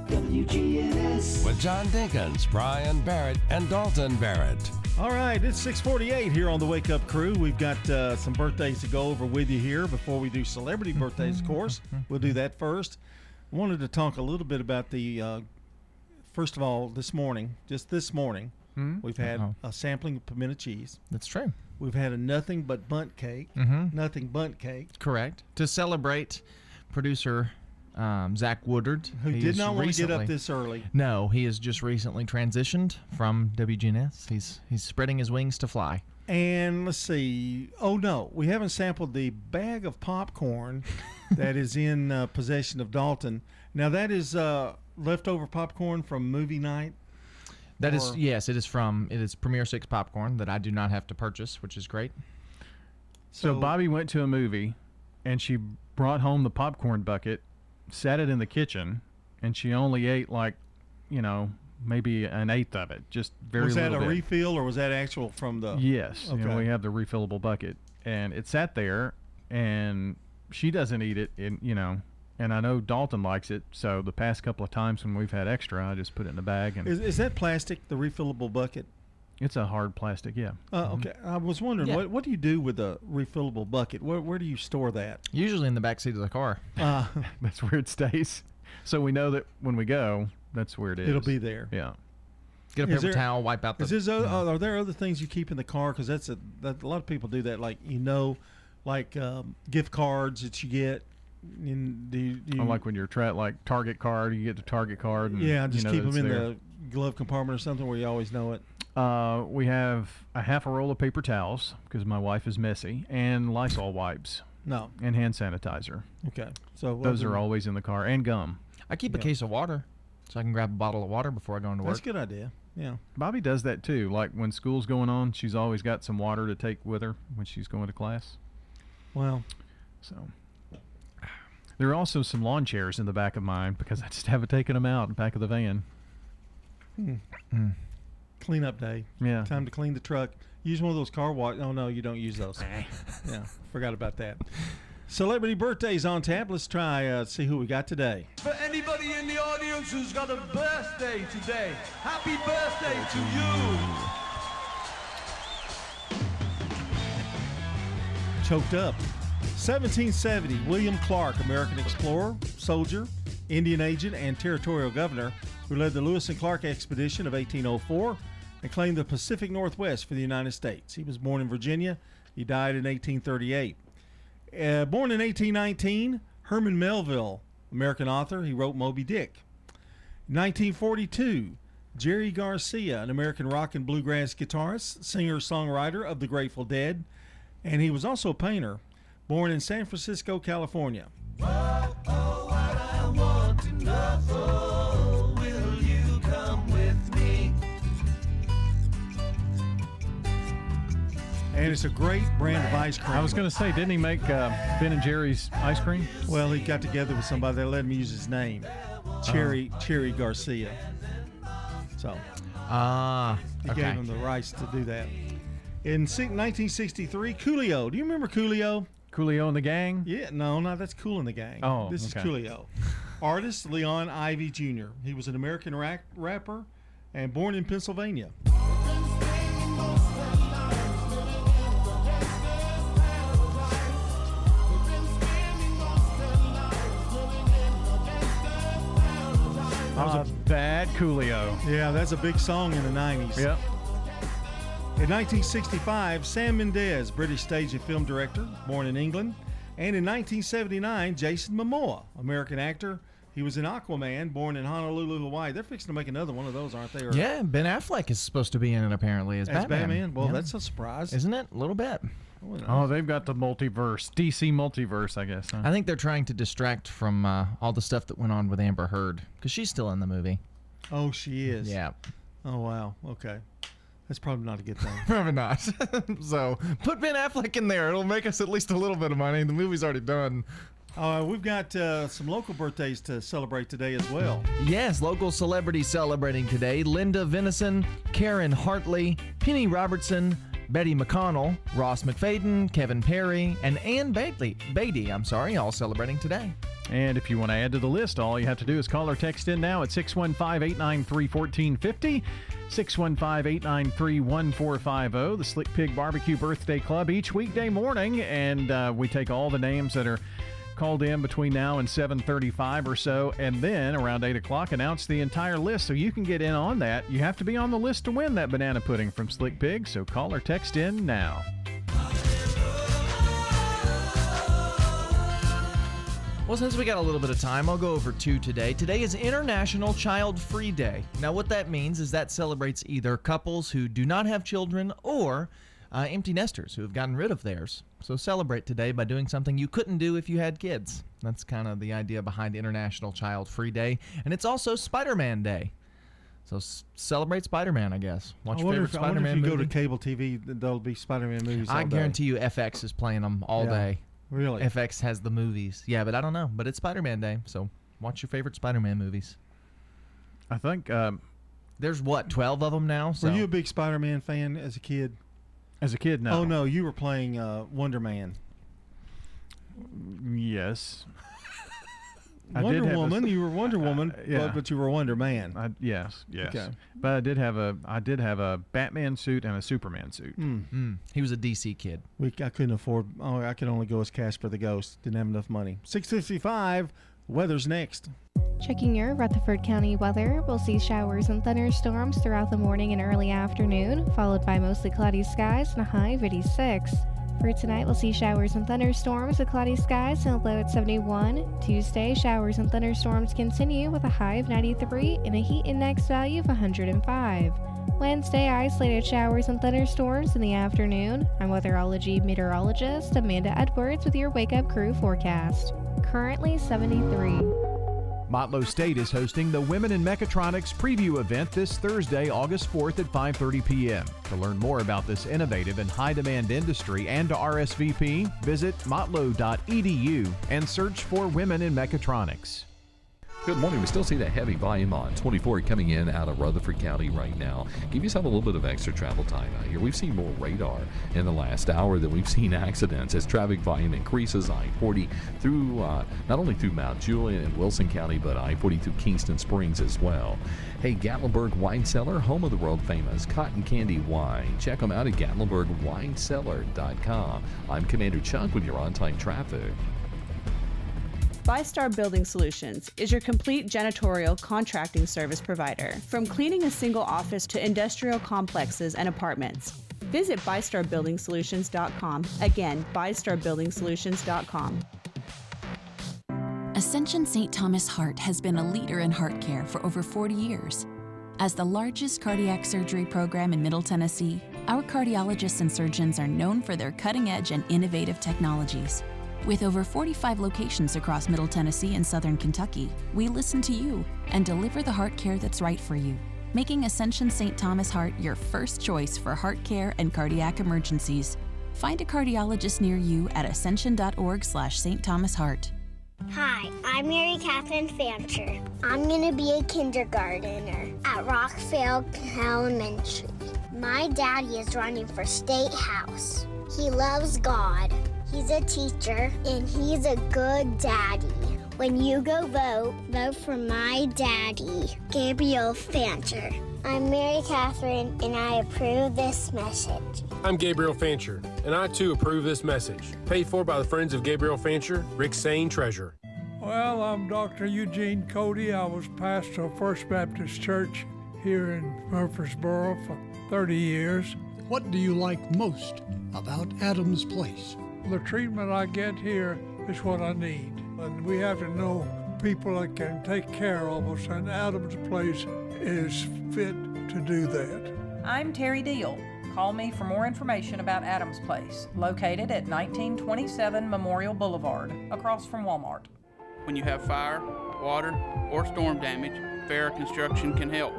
WGNS. With John Dinkins, Brian Barrett, and Dalton Barrett. All right, it's 648 here on the Wake Up Crew. We've got uh, some birthdays to go over with you here before we do celebrity birthdays, of course. We'll do that first. I wanted to talk a little bit about the, uh, first of all, this morning, just this morning, Hmm? we've had Uh-oh. a sampling of pimento cheese. That's true. We've had a nothing but bunt cake. Mhm. Nothing bunt cake. Correct. To celebrate producer um, Zach Woodard, Who he did not want to get up this early. No, he has just recently transitioned from WGNS. He's he's spreading his wings to fly. And let's see. Oh no, we haven't sampled the bag of popcorn that is in uh, possession of Dalton. Now that is uh, leftover popcorn from movie night. That is Or- yes, it is from it is Premier Six popcorn that I do not have to purchase, which is great. So, So- Bobby went to a movie, and she brought home the popcorn bucket, sat it in the kitchen, and she only ate like, you know, maybe an eighth of it, just very was that a bit. refill or was that actual from the? Yes, Okay. you know, we have the refillable bucket, and it sat there, and she doesn't eat it, and you know, and I know Dalton likes it. So the past couple of times when we've had extra, I just put it in a bag, and Is, is that plastic? The refillable bucket? it's a hard plastic, yeah. Uh, Mm-hmm. Okay, I was wondering Yeah. what what do you do with a refillable bucket? Where where do you store that? Usually in the back seat of the car. Uh, that's where it stays. So we know that when we go, that's where it is. It'll be there. Yeah. Get a paper there- towel, wipe out the. Is this o- are there other things you keep in the car? Because that's a that a lot of people do that. Like you know, like um, gift cards that you get. And do you, do you, like when you're tra- like Target card, you get the Target card. And yeah, you just know keep them in there. the glove compartment or something where you always know it. Uh, we have a half a roll of paper towels because my wife is messy, and Lysol wipes. No. And hand sanitizer. Okay, so those are always in the car, and gum. I keep a case of water, so I can grab a bottle of water before I go into work. That's a good idea. Yeah. Bobby does that too. Like when school's going on, she's always got some water to take with her when she's going to class. Well, So there are also some lawn chairs in the back of mine because I just haven't taken them out in the back of the van. Hmm. Hmm. Cleanup day. Yeah. Time to clean the truck. Use one of those car wash. Oh no, you don't use those. yeah, forgot about that. Celebrity birthdays on tap. Let's try uh, see who we got today. For anybody in the audience who's got a birthday today, happy birthday to you. Choked up. 1770, William Clark, American explorer, soldier, Indian agent, and territorial governor, who led the Lewis and Clark expedition of 1804 and claimed the Pacific Northwest for the United States. He was born in Virginia. He died in 1838. Uh, born in 1819, Herman Melville, American author. He wrote Moby Dick. 1942, Jerry Garcia, an American rock and bluegrass guitarist, singer, songwriter of the Grateful Dead, and he was also a painter. Born in San Francisco, California. And it's a great brand of ice cream. I was going to say, didn't he make uh, Ben and Jerry's ice cream? Well, he got together with somebody that let him use his name, Cherry Cherry Garcia. So Ah, he okay. gave him the rights to do that. In 1963, Coolio. Do you remember Coolio? Coolio and the Gang? Yeah, no, no, that's Kool in the Gang. Oh, this is. Coolio. Artis Leon Ivey Jr. He was an American rack, rapper and born in Pennsylvania. That was a bad Coolio. Yeah, that's a big song in the 90s. Yep. In 1965, Sam Mendes, British stage and film director, born in England. And in 1979, Jason Momoa, American actor. He was in Aquaman, born in Honolulu, Hawaii. They're fixing to make another one of those, aren't they? Or- Yeah, Ben Affleck is supposed to be in it apparently as, As Batman. Batman? Well, Yeah. that's a surprise. isn't it? A little bit. Oh, they've got the multiverse, DC multiverse, I guess. Huh? I think they're trying to distract from uh, all the stuff that went on with Amber Heard because she's still in the movie. Oh, she is. Yeah. Oh, wow. Okay. That's probably not a good thing. Probably not. so put Ben Affleck in there. It'll make us at least a little bit of money. The movie's already done. Uh, we've got uh, some local birthdays to celebrate today as well. Yes, local celebrities celebrating today Linda Venison, Karen Hartley, Penny Robertson, Betty McConnell, Ross McFadden, Kevin Perry, and Ann Beatty, Beatty, I'm sorry, all celebrating today. And if you want to add to the list, all you have to do is call or text in now at 615 893 1450. 615 893 1450. The Slick Pig Barbecue Birthday Club each weekday morning. And uh, we take all the names that are called in between now and 7.35 or so and then around 8 o'clock announce the entire list so you can get in on that you have to be on the list to win that banana pudding from slick pig so call or text in now Well, since we got a little bit of time, I'll go over two today. Today is International Child Free Day. Now, what that means is that celebrates either couples who do not have children or uh, empty nesters who have gotten rid of theirs. So celebrate today by doing something you couldn't do if you had kids. That's kind of the idea behind International Child Free Day. And it's also Spider Man Day. So s- celebrate Spider Man, I guess. Watch I your favorite if, I wonder Spider if you movie. go to cable TV, there'll be Spider-Man movies. I guarantee you FX is playing them all Yeah. day. Really? FX has the movies. Yeah, but I don't know. But it's Spider Man Day, so watch your favorite Spider Man movies. I think um, there's what twelve of them now. So Were you a big Spider-Man fan as a kid? as a kid no Oh no, you were playing uh, Wonder Man. yes I Wonder have a- Woman. you were Wonder Woman, yeah. but, but you were Wonder Man. I, yes, yes. Okay. But I did have a I did have a Batman suit and a Superman suit. Hmm. he was a DC kid. We, I couldn't afford. Oh, I could only go as Casper the Ghost. Didn't have enough money. Six fifty-five. Weather's next. Checking your Rutherford County weather, we'll see showers and thunderstorms throughout the morning and early afternoon, followed by mostly cloudy skies and a high of 86. For tonight, we'll see showers and thunderstorms with cloudy skies and a low at 71. Tuesday, showers and thunderstorms continue with a high of 93 and a heat index value of 105. Wednesday, isolated showers and thunderstorms in the afternoon. I'm weatherology meteorologist Amanda Edwards with your Wake Up Crew forecast. Currently 73. Motlow State is hosting the Women in Mechatronics preview event this Thursday, August 4th at 5:30 p.m. To learn more about this innovative and high-demand industry and to RSVP, visit motlow.edu and search for Women in Mechatronics. Good morning. We still see that heavy volume on 24 coming in out of Rutherford County right now. Give yourself a little bit of extra travel time out here. We've seen more radar in the last hour than we've seen accidents as traffic volume increases. I 40 through uh, not only through Mount Juliet and Wilson County, but I 40 through Kingston Springs as well. Hey, Gatlinburg Wine Cellar, home of the world famous cotton candy wine. Check them out at GatlinburgWineCellar.com. I'm Commander Chuck with your on time traffic. ByStar Building Solutions is your complete janitorial contracting service provider. From cleaning a single office to industrial complexes and apartments. Visit ByStarBuildingSolutions.com. Again, ByStarBuildingSolutions.com. Ascension St. Thomas Heart has been a leader in heart care for over 40 years. As the largest cardiac surgery program in Middle Tennessee, our cardiologists and surgeons are known for their cutting edge and innovative technologies. With over 45 locations across Middle Tennessee and Southern Kentucky, we listen to you and deliver the heart care that's right for you, making Ascension St. Thomas Heart your first choice for heart care and cardiac emergencies. Find a cardiologist near you at ascension.org slash St. Thomas Heart. Hi, I'm Mary Catherine Fancher. I'm going to be a kindergartner at Rockvale Elementary. My daddy is running for State House. He loves God. He's a teacher and he's a good daddy. When you go vote, vote for my daddy, Gabriel Fancher. I'm Mary Catherine and I approve this message. I'm Gabriel Fancher, and I too approve this message. Paid for by the Friends of Gabriel Fancher, Rick Sane, Treasurer. Well, I'm Dr. Eugene Cody. I was pastor of First Baptist Church here in Murfreesboro for 30 years. What do you like most about Adams Place? The treatment I get here is what I need. And we have to know people that can take care of us, and Adams Place is fit to do that. I'm Terry Deal. Call me for more information about Adams Place, located at 1927 Memorial Boulevard, across from Walmart. When you have fire, water, or storm damage, Farrah Construction can help.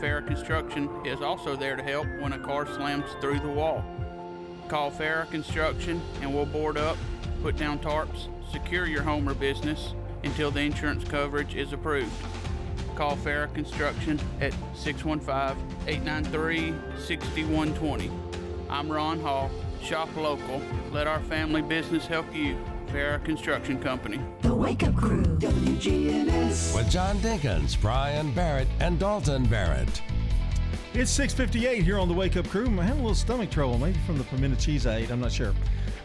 Farrah Construction is also there to help when a car slams through the wall. Call Farrah Construction and we'll board up, put down tarps, secure your home or business until the insurance coverage is approved. Call Farrah Construction at 615 893 6120. I'm Ron Hall. Shop local. Let our family business help you. Farrah Construction Company. The Wake Up Crew, WGNS. With John Dinkins, Brian Barrett, and Dalton Barrett. It's 6:58 here on the Wake Up Crew. I'm having a little stomach trouble, maybe from the pimento cheese I ate. I'm not sure.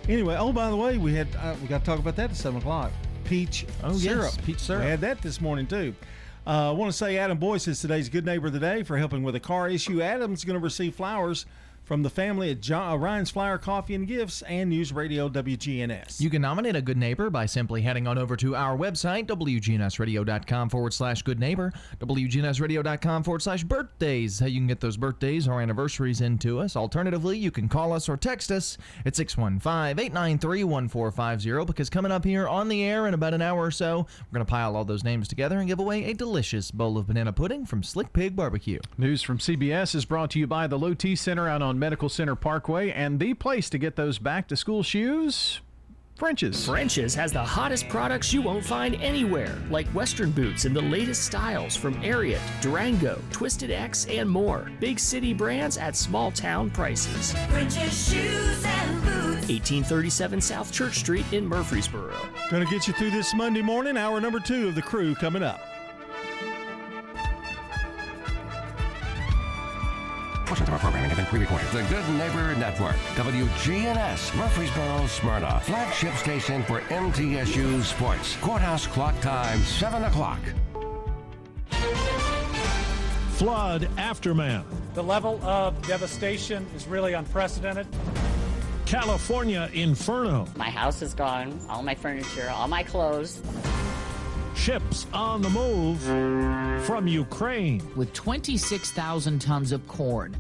Anyway, oh by the way, we had uh, we got to talk about that at seven o'clock. Peach Oh, yes, peach syrup. We had that this morning too. Uh, I want to say Adam Boyce is today's good neighbor of the day for helping with a car issue. Adam's going to receive flowers from the family at John, uh, Ryan's Flower Coffee and Gifts and News Radio WGNS. You can nominate a good neighbor by simply heading on over to our website, WGNSradio.com forward slash good neighbor, WGNSradio.com forward slash birthdays. How you can get those birthdays or anniversaries into us. Alternatively, you can call us or text us at 615 893 1450 because coming up here on the air in about an hour or so, we're going to pile all those names together and give away a delicious bowl of banana pudding from Slick Pig Barbecue. News from CBS is brought to you by the Low T Center out on Medical Center Parkway and the place to get those back to school shoes. French's. French's has the hottest products you won't find anywhere, like Western boots in the latest styles from Ariat, Durango, Twisted X, and more. Big city brands at small town prices. French's shoes and boots. 1837 South Church Street in Murfreesboro. Going to get you through this Monday morning, hour number two of the crew coming up. Portions of our programming have been pre-recorded. The Good Neighbor Network, WGNS, Murfreesboro, Smyrna, flagship station for MTSU Sports. Courthouse clock time, 7 o'clock. Flood aftermath. The level of devastation is really unprecedented. California inferno. My house is gone, all my furniture, all my clothes. Ships on the move from Ukraine. With 26,000 tons of corn.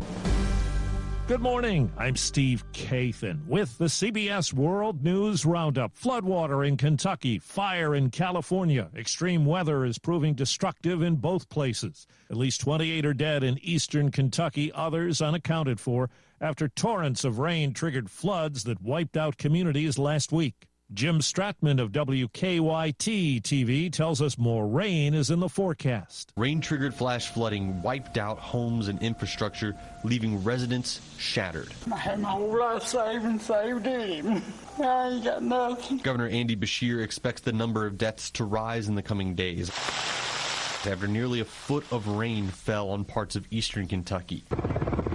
Good morning. I'm Steve Kathan with the CBS World News Roundup. Floodwater in Kentucky, fire in California. Extreme weather is proving destructive in both places. At least 28 are dead in eastern Kentucky, others unaccounted for after torrents of rain triggered floods that wiped out communities last week. Jim Stratman of WKYT TV tells us more rain is in the forecast. Rain triggered flash flooding wiped out homes and infrastructure, leaving residents shattered. I had my whole life saved and saved him. I ain't got nothing. Governor Andy Beshear expects the number of deaths to rise in the coming days after nearly a foot of rain fell on parts of eastern Kentucky.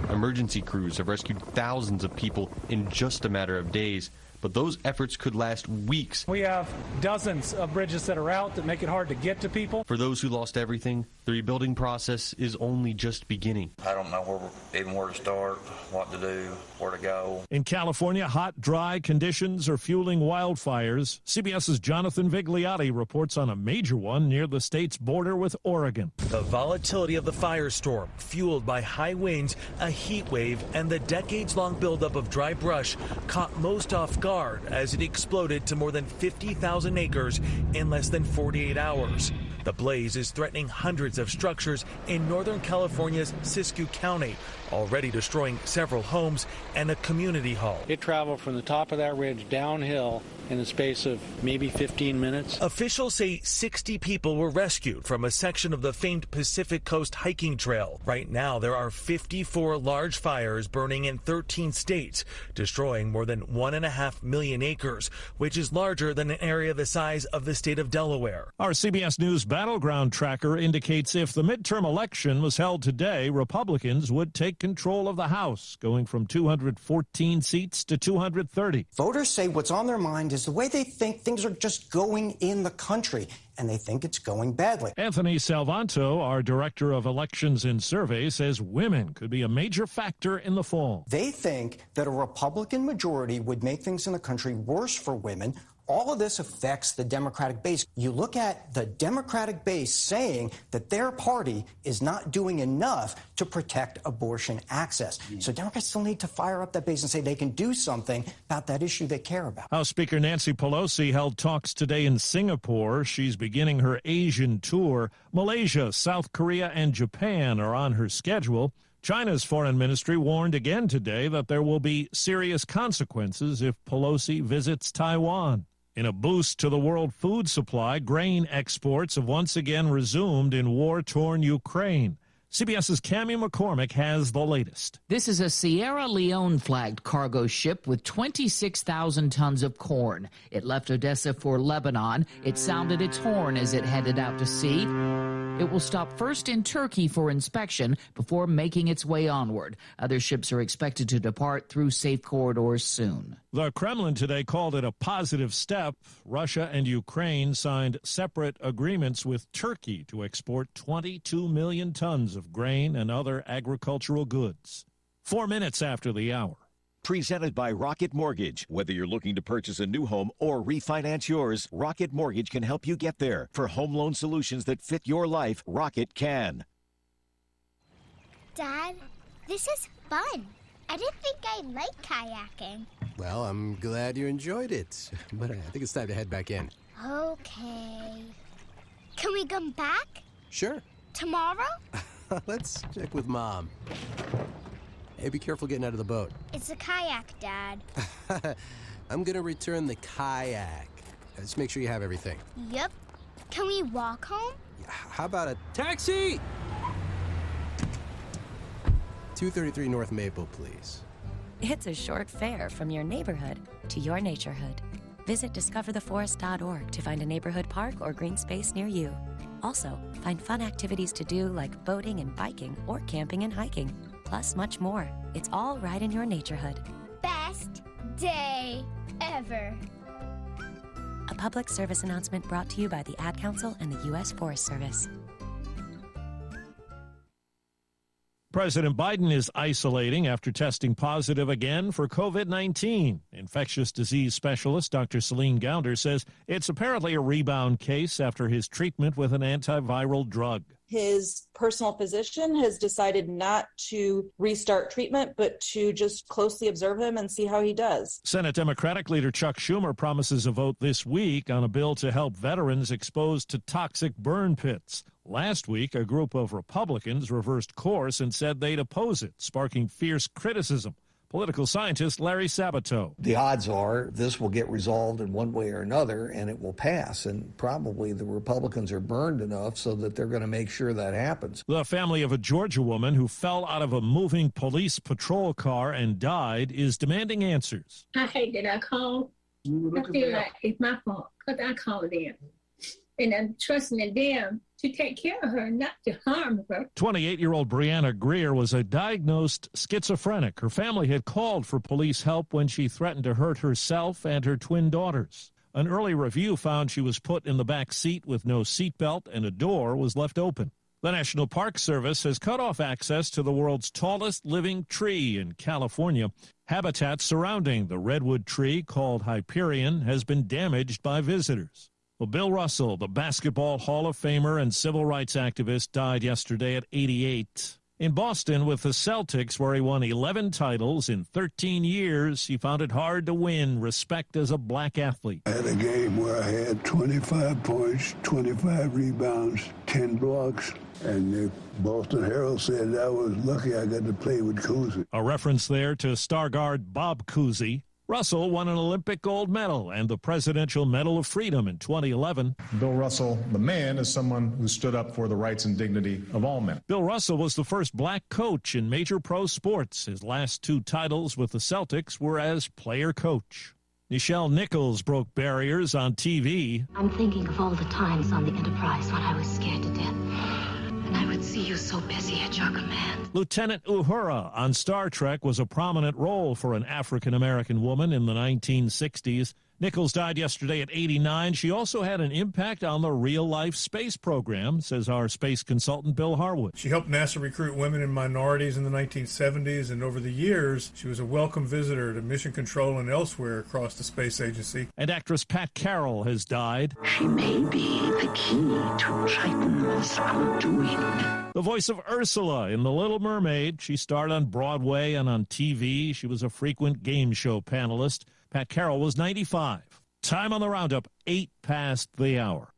Emergency crews have rescued thousands of people in just a matter of days, but those efforts could last weeks. We have dozens of bridges that are out that make it hard to get to people. For those who lost everything, the rebuilding process is only just beginning. I don't know where, even where to start, what to do, where to go. In California, hot, dry conditions are fueling wildfires. CBS's Jonathan Vigliotti reports on a major one near the state's border with Oregon. The volatility of the firestorm, fueled by high winds, a heat wave, and the decades long buildup of dry brush, caught most off guard as it exploded to more than 50,000 acres in less than 48 hours. The blaze is threatening hundreds of structures in Northern California's Siskiyou County, already destroying several homes and a community hall. It traveled from the top of that ridge downhill in the space of maybe 15 minutes. Officials say 60 people were rescued from a section of the famed Pacific Coast hiking trail. Right now, there are 54 large fires burning in 13 states, destroying more than one and a half million acres, which is larger than an area the size of the state of Delaware. Our CBS News battleground tracker indicates if the midterm election was held today, Republicans would take control of the House, going from 214 seats to 230. Voters say what's on their mind is the way they think things are just going in the country, and they think it's going badly. Anthony Salvanto, our director of elections and survey, says women could be a major factor in the fall. They think that a Republican majority would make things in the country worse for women. All of this affects the Democratic base. You look at the Democratic base saying that their party is not doing enough to protect abortion access. Mm. So Democrats still need to fire up that base and say they can do something about that issue they care about. House Speaker Nancy Pelosi held talks today in Singapore. She's beginning her Asian tour. Malaysia, South Korea, and Japan are on her schedule. China's foreign ministry warned again today that there will be serious consequences if Pelosi visits Taiwan. In a boost to the world food supply, grain exports have once again resumed in war torn Ukraine. CBS's Cami McCormick has the latest. This is a Sierra Leone flagged cargo ship with 26,000 tons of corn. It left Odessa for Lebanon. It sounded its horn as it headed out to sea. It will stop first in Turkey for inspection before making its way onward. Other ships are expected to depart through safe corridors soon. The Kremlin today called it a positive step. Russia and Ukraine signed separate agreements with Turkey to export 22 million tons of grain and other agricultural goods. Four minutes after the hour. Presented by Rocket Mortgage. Whether you're looking to purchase a new home or refinance yours, Rocket Mortgage can help you get there. For home loan solutions that fit your life, Rocket can. Dad, this is fun. I didn't think I'd like kayaking. Well, I'm glad you enjoyed it, but I think it's time to head back in. Okay. Can we come back? Sure. Tomorrow? Let's check with Mom. Hey, be careful getting out of the boat. It's a kayak, Dad. I'm gonna return the kayak. Uh, just make sure you have everything. Yep. Can we walk home? How about a taxi? 233 North Maple, please. It's a short fare from your neighborhood to your naturehood. Visit discovertheforest.org to find a neighborhood park or green space near you. Also, find fun activities to do like boating and biking or camping and hiking, plus much more. It's all right in your naturehood. Best day ever. A public service announcement brought to you by the Ad Council and the U.S. Forest Service. President Biden is isolating after testing positive again for COVID 19. Infectious disease specialist Dr. Celine Gounder says it's apparently a rebound case after his treatment with an antiviral drug. His personal physician has decided not to restart treatment, but to just closely observe him and see how he does. Senate Democratic leader Chuck Schumer promises a vote this week on a bill to help veterans exposed to toxic burn pits. Last week, a group of Republicans reversed course and said they'd oppose it, sparking fierce criticism. Political scientist Larry Sabato. The odds are this will get resolved in one way or another and it will pass. And probably the Republicans are burned enough so that they're going to make sure that happens. The family of a Georgia woman who fell out of a moving police patrol car and died is demanding answers. I hate that I called. I feel like it's my fault because I called them. And I'm trusting in them to take care of her, not to harm her. 28 year old Brianna Grier was a diagnosed schizophrenic. Her family had called for police help when she threatened to hurt herself and her twin daughters. An early review found she was put in the back seat with no seatbelt and a door was left open. The National Park Service has cut off access to the world's tallest living tree in California. Habitat surrounding the redwood tree called Hyperion has been damaged by visitors. Well, Bill Russell, the Basketball Hall of Famer and civil rights activist, died yesterday at 88. In Boston with the Celtics, where he won 11 titles in 13 years, he found it hard to win respect as a black athlete. I had a game where I had 25 points, 25 rebounds, 10 blocks, and the Boston Herald said I was lucky I got to play with Cousy. A reference there to star guard Bob Cousy. Russell won an Olympic gold medal and the Presidential Medal of Freedom in 2011. Bill Russell, the man, is someone who stood up for the rights and dignity of all men. Bill Russell was the first black coach in major pro sports. His last two titles with the Celtics were as player coach. Nichelle Nichols broke barriers on TV. I'm thinking of all the times on the Enterprise when I was scared to death. And I would see you so busy at your command. Lieutenant Uhura on Star Trek was a prominent role for an African American woman in the 1960s. Nichols died yesterday at 89. She also had an impact on the real life space program, says our space consultant Bill Harwood. She helped NASA recruit women and minorities in the 1970s, and over the years, she was a welcome visitor to mission control and elsewhere across the space agency. And actress Pat Carroll has died. She may be the key to Triton's undoing. The voice of Ursula in The Little Mermaid. She starred on Broadway and on TV. She was a frequent game show panelist. Pat Carroll was 95. Time on the roundup, 8 past the hour.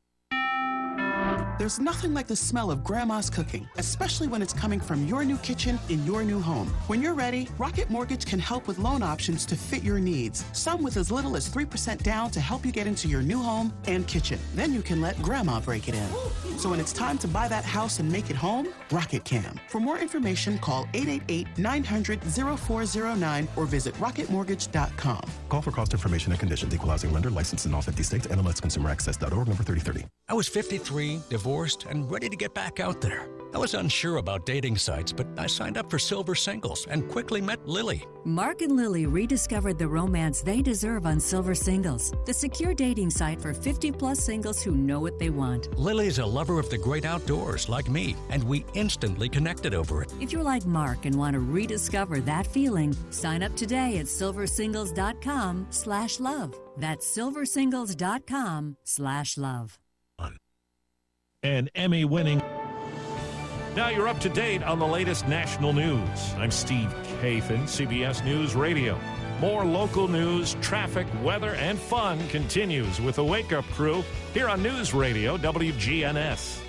There's nothing like the smell of Grandma's cooking, especially when it's coming from your new kitchen in your new home. When you're ready, Rocket Mortgage can help with loan options to fit your needs. Some with as little as 3% down to help you get into your new home and kitchen. Then you can let Grandma break it in. So when it's time to buy that house and make it home, Rocket can. For more information, call 888 900 0409 or visit rocketmortgage.com. Call for cost information and conditions. Equalizing lender licensed in all 50 states. NMLSConsumerAccess.org number 3030. I was 53, divorced, and ready to get back out there. I was unsure about dating sites, but I signed up for Silver Singles and quickly met Lily. Mark and Lily rediscovered the romance they deserve on Silver Singles, the secure dating site for 50 plus singles who know what they want. Lily's a lover of the great outdoors like me, and we instantly connected over it. If you're like Mark and want to rediscover that feeling, sign up today at silversingles.com slash love. That's silversingles.com slash love. An Emmy winning. Now you're up to date on the latest national news. I'm Steve Kathan, CBS News Radio. More local news, traffic, weather, and fun continues with the Wake Up Crew here on News Radio WGNS.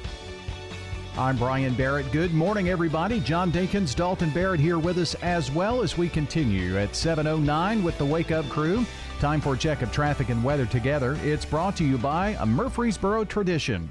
I'm Brian Barrett. Good morning, everybody. John Dinkins, Dalton Barrett here with us as well as we continue at 7.09 with the Wake Up Crew. Time for a check of traffic and weather together. It's brought to you by a Murfreesboro tradition.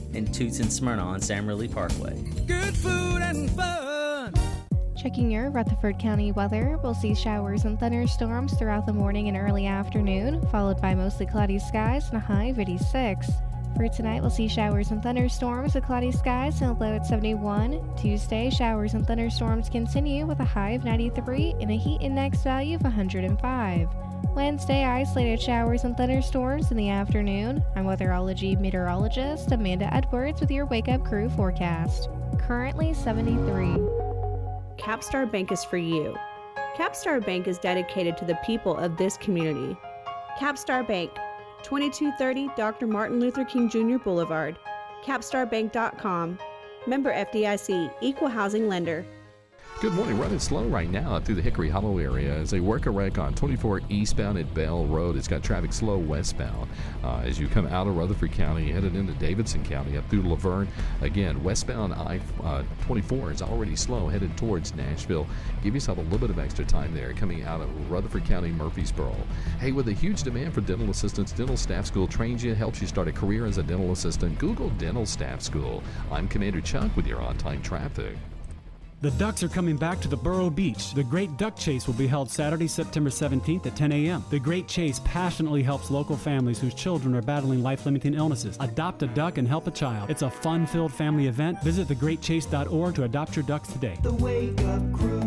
and Toots in Smyrna on Sam Ridley Parkway. Good food and fun. Checking your Rutherford County weather, we'll see showers and thunderstorms throughout the morning and early afternoon, followed by mostly cloudy skies and a high of 86. For tonight, we'll see showers and thunderstorms with cloudy skies and a low at 71. Tuesday, showers and thunderstorms continue with a high of 93 and a heat index value of 105. Wednesday, isolated showers and thunderstorms in the afternoon. I'm weatherology meteorologist Amanda Edwards with your Wake Up Crew forecast. Currently 73. Capstar Bank is for you. Capstar Bank is dedicated to the people of this community. Capstar Bank, 2230 Dr. Martin Luther King Jr. Boulevard, capstarbank.com. Member FDIC, Equal Housing Lender. Good morning. Running slow right now through the Hickory Hollow area as they work a wreck on 24 eastbound at Bell Road. It's got traffic slow westbound uh, as you come out of Rutherford County, headed into Davidson County up through Laverne. Again, westbound I uh, 24 is already slow headed towards Nashville. Give yourself a little bit of extra time there coming out of Rutherford County, Murfreesboro. Hey, with a huge demand for dental assistants, Dental Staff School trains you, helps you start a career as a dental assistant. Google Dental Staff School. I'm Commander Chuck with your on time traffic. The Ducks are coming back to the Borough Beach. The Great Duck Chase will be held Saturday, September 17th at 10 a.m. The Great Chase passionately helps local families whose children are battling life limiting illnesses. Adopt a duck and help a child. It's a fun filled family event. Visit thegreatchase.org to adopt your ducks today. The Wake Up Crew,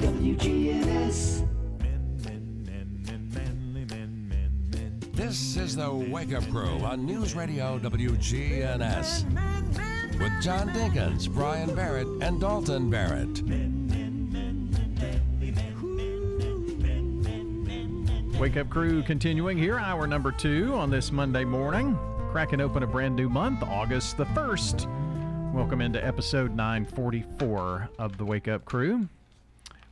WGNS. This is the Wake Up Crew on News Radio WGNS with John Dinkins, Brian Barrett, and Dalton Barrett. Wake Up Crew continuing here, hour number two on this Monday morning. Cracking open a brand new month, August the 1st. Welcome into episode 944 of the Wake Up Crew.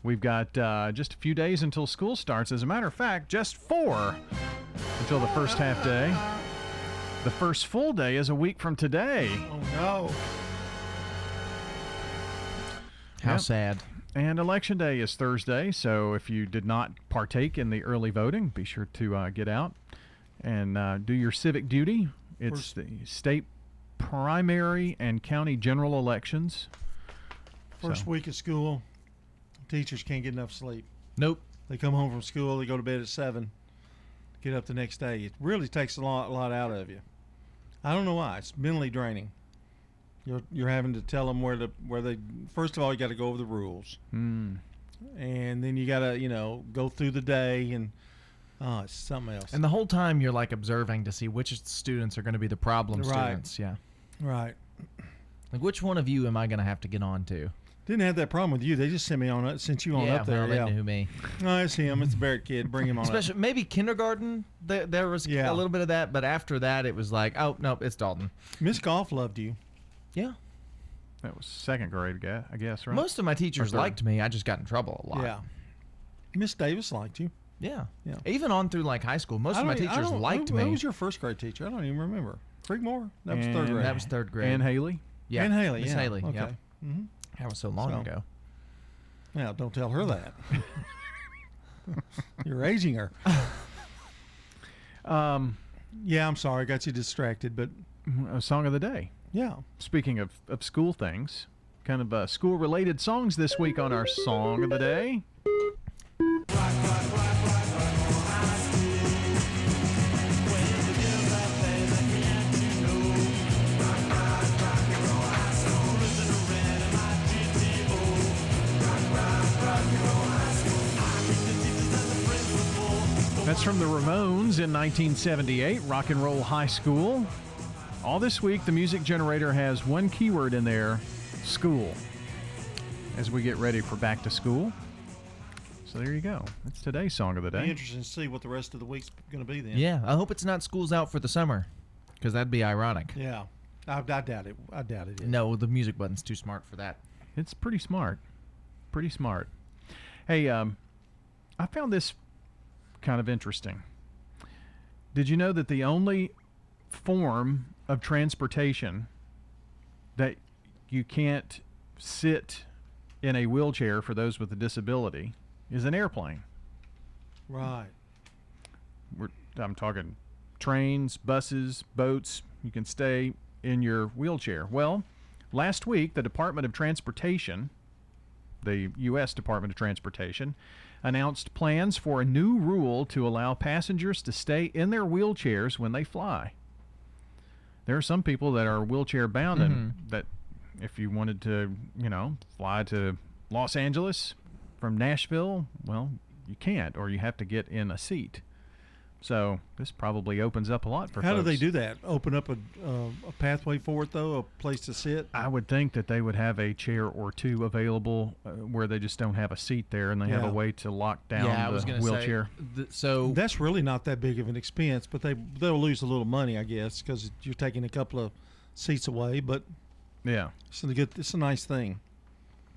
We've got uh, just a few days until school starts. As a matter of fact, just four until the first half day. The first full day is a week from today. Oh, no. How sad. And election day is Thursday, so if you did not partake in the early voting, be sure to uh, get out and uh, do your civic duty. It's the state primary and county general elections. First So- week of school, teachers can't get enough sleep. Nope. They come home from school, they go to bed at seven, get up the next day. It really takes a lot, a lot out of you. I don't know why. It's mentally draining. You're you're having to tell them where to where they. First of all, you got to go over the rules, Hmm. and then you got to you know go through the day and. Oh, it's something else. And the whole time you're like observing to see which students are going to be the problem Right. students. Yeah. Right. Like which one of you am I going to have to get on to? Didn't have that problem with you. They just sent me on it, sent you on Yeah, up there. well, they yeah. knew me. No, it's him. It's the Barrett kid. Bring him on. up. Especially maybe kindergarten. There, there was Yeah. a little bit of that, but after that it was like, oh nope, it's Dalton. Miss Golf loved you. Yeah. That was second grade, ga- I guess, right? Most of my teachers liked me. I just got in trouble a lot. Yeah. Miss Davis liked you. Yeah. Yeah. Even on through like high school, most of my don't- I teachers liked who, me. Who was your first grade teacher? I don't even remember. Creekmore? That was third grade. That was third grade. Ann Haley? Yeah. Ann Haley. Miss yeah. Haley. Okay. Yeah. Mm-hmm. That was so long So- ago. Now, don't tell her that. You're aging her. Um, yeah, I'm sorry. I got you distracted, but a song of the day. Yeah. Speaking of, of school things, kind of uh, school related songs this week on our song of the day. That's from the Ramones in 1978, Rock and Roll High School. All this week, the music generator has one keyword in there school. As we get ready for back to school. So there you go. That's today's song of the be day. interesting to see what the rest of the week's going to be then. Yeah, I hope it's not school's out for the summer, because that'd be ironic. Yeah. I, I doubt it. I doubt it. Is. No, the music button's too smart for that. It's pretty smart. Pretty smart. Hey, um, I found this kind of interesting. Did you know that the only form of transportation that you can't sit in a wheelchair for those with a disability is an airplane? Right. We're, I'm talking trains, buses, boats. You can stay in your wheelchair. Well, last week, the Department of Transportation, the U.S. Department of Transportation, announced plans for a new rule to allow passengers to stay in their wheelchairs when they fly. There are some people that are wheelchair bound, and mm-hmm. that if you wanted to, you know, fly to Los Angeles from Nashville, well, you can't, or you have to get in a seat. So this probably opens up a lot for How do they do that? Open up a, uh, a pathway for it, though, a place to sit? I would think that they would have a chair or two available uh, where they just don't have a seat there, and they have Yeah. a way to lock down Yeah, I the was gonna say, wheelchair. th- so That's really not that big of an expense, but they they'll lose a little money, I guess, because you're taking a couple of seats away. But yeah, it's a good, it's a nice thing.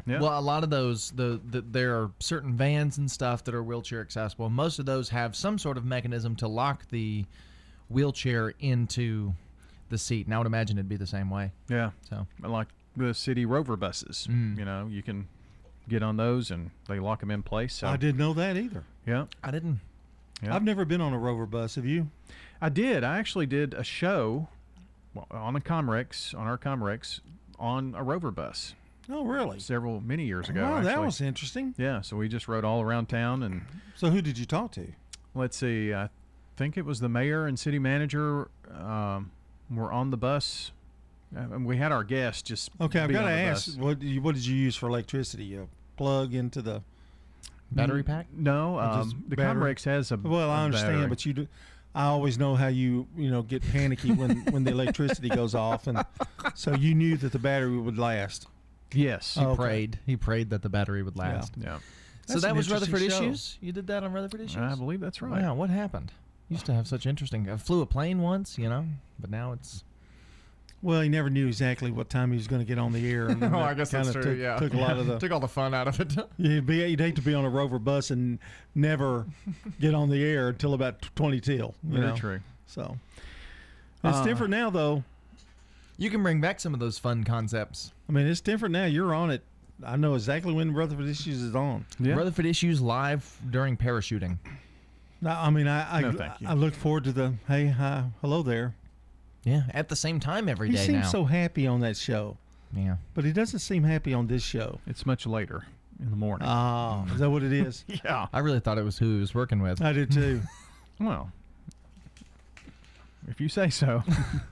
Well, a lot of those, the, the there are certain vans and stuff that are wheelchair accessible. Most of those have some sort of mechanism to lock the wheelchair into the seat, and I would imagine it'd be the same way. Yeah. So like the city rover buses, Mm. you know, you can get on those and they lock them in place. So I didn't know that either. Yeah. I didn't. Yeah. I've never been on a rover bus. Have you? I did. I actually did a show on a Comrex on our Comrex on a rover bus. Oh, really? Several many years ago. Wow, that was interesting. Yeah, so we just rode all around town and. So who did you talk to? Let's see. I think it was the mayor and city manager um, were on the bus. Uh, and we had our guests just. Okay, I've got to ask, bus. what did you, what did you use for electricity? A plug into the Battery pack? No, Or just um, the battery? Comrex has a. Well, I a understand, battery. but you do. I always know how you you know get panicky when when the electricity goes off, and so you knew that the battery would last. Yes, He Oh, okay. prayed. He prayed that the battery would last. Yeah. So that was Rutherford show. Issues. You did that on Rutherford Issues. I believe that's right. Yeah. what happened? Used to have such interesting. I flew a plane once, you know, but now it's. Well, he never knew exactly what time he was going to get on the air. And Oh, I guess that's kinda true, Took, yeah. took a lot of the Took all the fun out of it. You'd be you'd hate to be on a rover bus and never get on the air until about twenty till. You Very know? true. So it's Uh, different now, though. You can bring back some of those fun concepts. I mean, it's different now. You're on it. I know exactly when Rutherford Issues is on. Rutherford Issues live during parachuting. No, I mean, I I, No, thank you. I look forward to the hey, hi, hello there. Yeah, at the same time every he day seems now. so happy on that show. Yeah, but he doesn't seem happy on this show. It's much later in the morning. Oh, is that what it is? yeah. I really thought it was who he was working with. I did too. well, if you say so.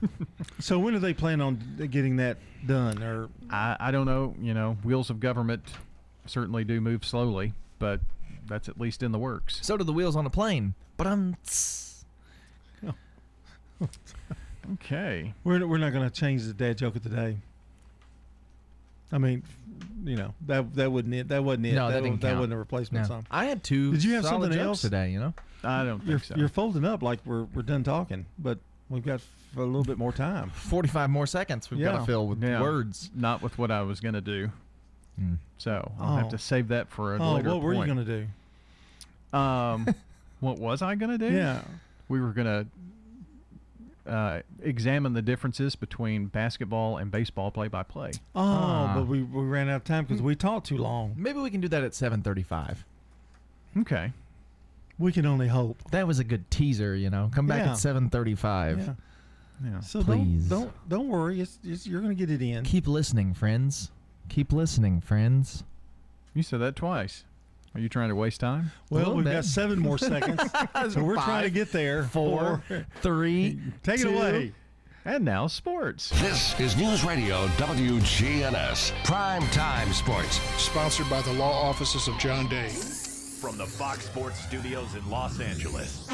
so when do they plan on getting that done? Or I, I don't know. You know, wheels of government certainly do move slowly, but that's at least in the works. So do the wheels on a plane. But I'm. Okay. We're we're not going to change the dad joke of the day. I mean, you know that that wouldn't it. That wasn't it. No, that that, didn't that count. wasn't a replacement No. song. I had two Did you have solid something else today, you know? I don't You're, so. you're folding up like we're we're done talking, but we've got a little bit more time. Forty-five more seconds we've got to fill with Yeah. words. Not with what I was going to do. Hmm. So I'll have Oh. to save that for a Oh, later what were you going to do? Um, what was I going to do? Yeah. We were going to uh, examine the differences between basketball and baseball play-by-play. Oh, Ah. but we, we ran out of time because we talked too long. Maybe we can do that at seven thirty-five. Okay. We can only hope. That was a good teaser, you know. Come back Yeah. at seven thirty-five. Yeah. Yeah. So Please. don't don't don't worry. It's, it's you're going to get it in. Keep listening, friends. Keep listening, friends. You said that twice. Are you trying to waste time? Well, we've bit. got seven more seconds, so we're trying to get there. Four, three, Take two. it away. And now sports. This is News Radio WGNS Prime Time Sports. Sponsored by the law offices of John Day. From the Fox Sports Studios in Los Angeles,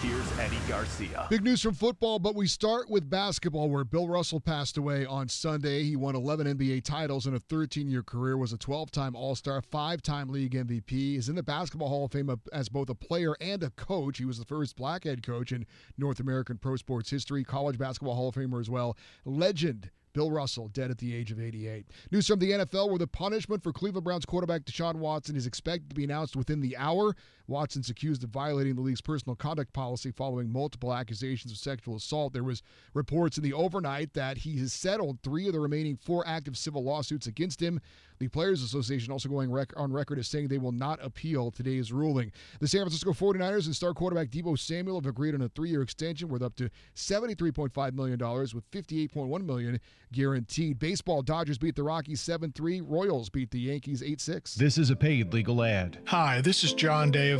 here's Eddie Garcia. Big news from football, but we start with basketball where Bill Russell passed away on Sunday. He won 11 NBA titles in a 13-year career, was a 12-time All-Star, 5-time league MVP, is in the Basketball Hall of Fame as both a player and a coach. He was the first black head coach in North American pro sports history, college basketball Hall of Famer as well. Legend Bill Russell, dead at the age of 88. News from the NFL where the punishment for Cleveland Browns quarterback Deshaun Watson is expected to be announced within the hour. Watson's accused of violating the league's personal conduct policy following multiple accusations of sexual assault. There was reports in the overnight that he has settled three of the remaining four active civil lawsuits against him. The Players Association also going rec- on record as saying they will not appeal today's ruling. The San Francisco 49ers and star quarterback Deebo Samuel have agreed on a three-year extension worth up to $73.5 million with 58.1 million guaranteed. Baseball, Dodgers beat the Rockies 7-3. Royals beat the Yankees 8-6. This is a paid legal ad. Hi, this is John Day of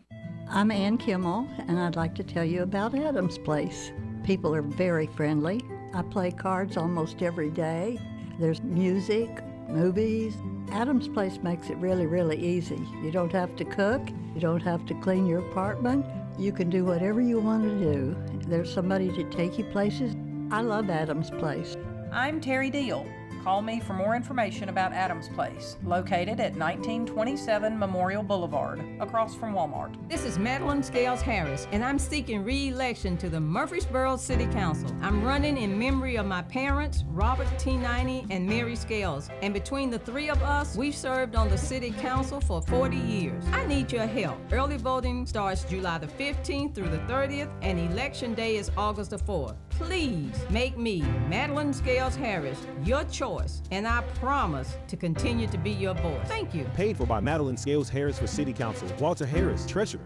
I'm Ann Kimmel, and I'd like to tell you about Adam's Place. People are very friendly. I play cards almost every day. There's music, movies. Adam's Place makes it really, really easy. You don't have to cook, you don't have to clean your apartment. You can do whatever you want to do. There's somebody to take you places. I love Adam's Place. I'm Terry Deal. Call me for more information about Adams Place, located at 1927 Memorial Boulevard, across from Walmart. This is Madeline Scales Harris, and I'm seeking re election to the Murfreesboro City Council. I'm running in memory of my parents, Robert T. 90 and Mary Scales, and between the three of us, we've served on the City Council for 40 years. I need your help. Early voting starts July the 15th through the 30th, and election day is August the 4th. Please make me, Madeline Scales Harris, your choice, and I promise to continue to be your voice. Thank you. Paid for by Madeline Scales Harris for City Council. Walter Harris, Treasurer.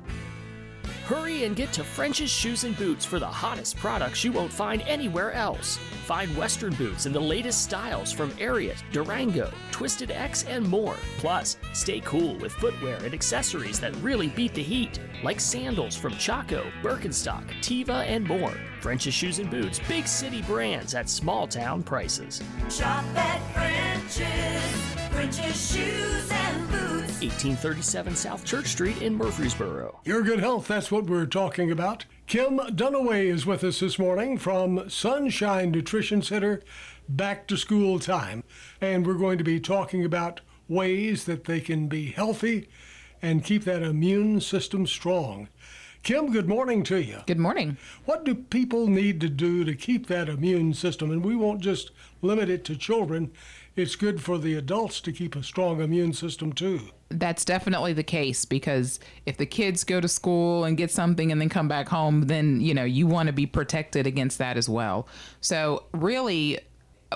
Hurry and get to French's Shoes and Boots for the hottest products you won't find anywhere else. Find Western boots in the latest styles from Ariat, Durango, Twisted X, and more. Plus, stay cool with footwear and accessories that really beat the heat, like sandals from Chaco, Birkenstock, Teva, and more. French's Shoes and Boots, big city brands at small town prices. Shop at French's, French's Shoes and Boots. 1837 South Church Street in Murfreesboro. Your good health, that's what we're talking about. Kim Dunaway is with us this morning from Sunshine Nutrition Center, back to school time. And we're going to be talking about ways that they can be healthy and keep that immune system strong. Kim, good morning to you. Good morning. What do people need to do to keep that immune system? And we won't just limit it to children, it's good for the adults to keep a strong immune system too that's definitely the case because if the kids go to school and get something and then come back home, then you know you want to be protected against that as well. So really,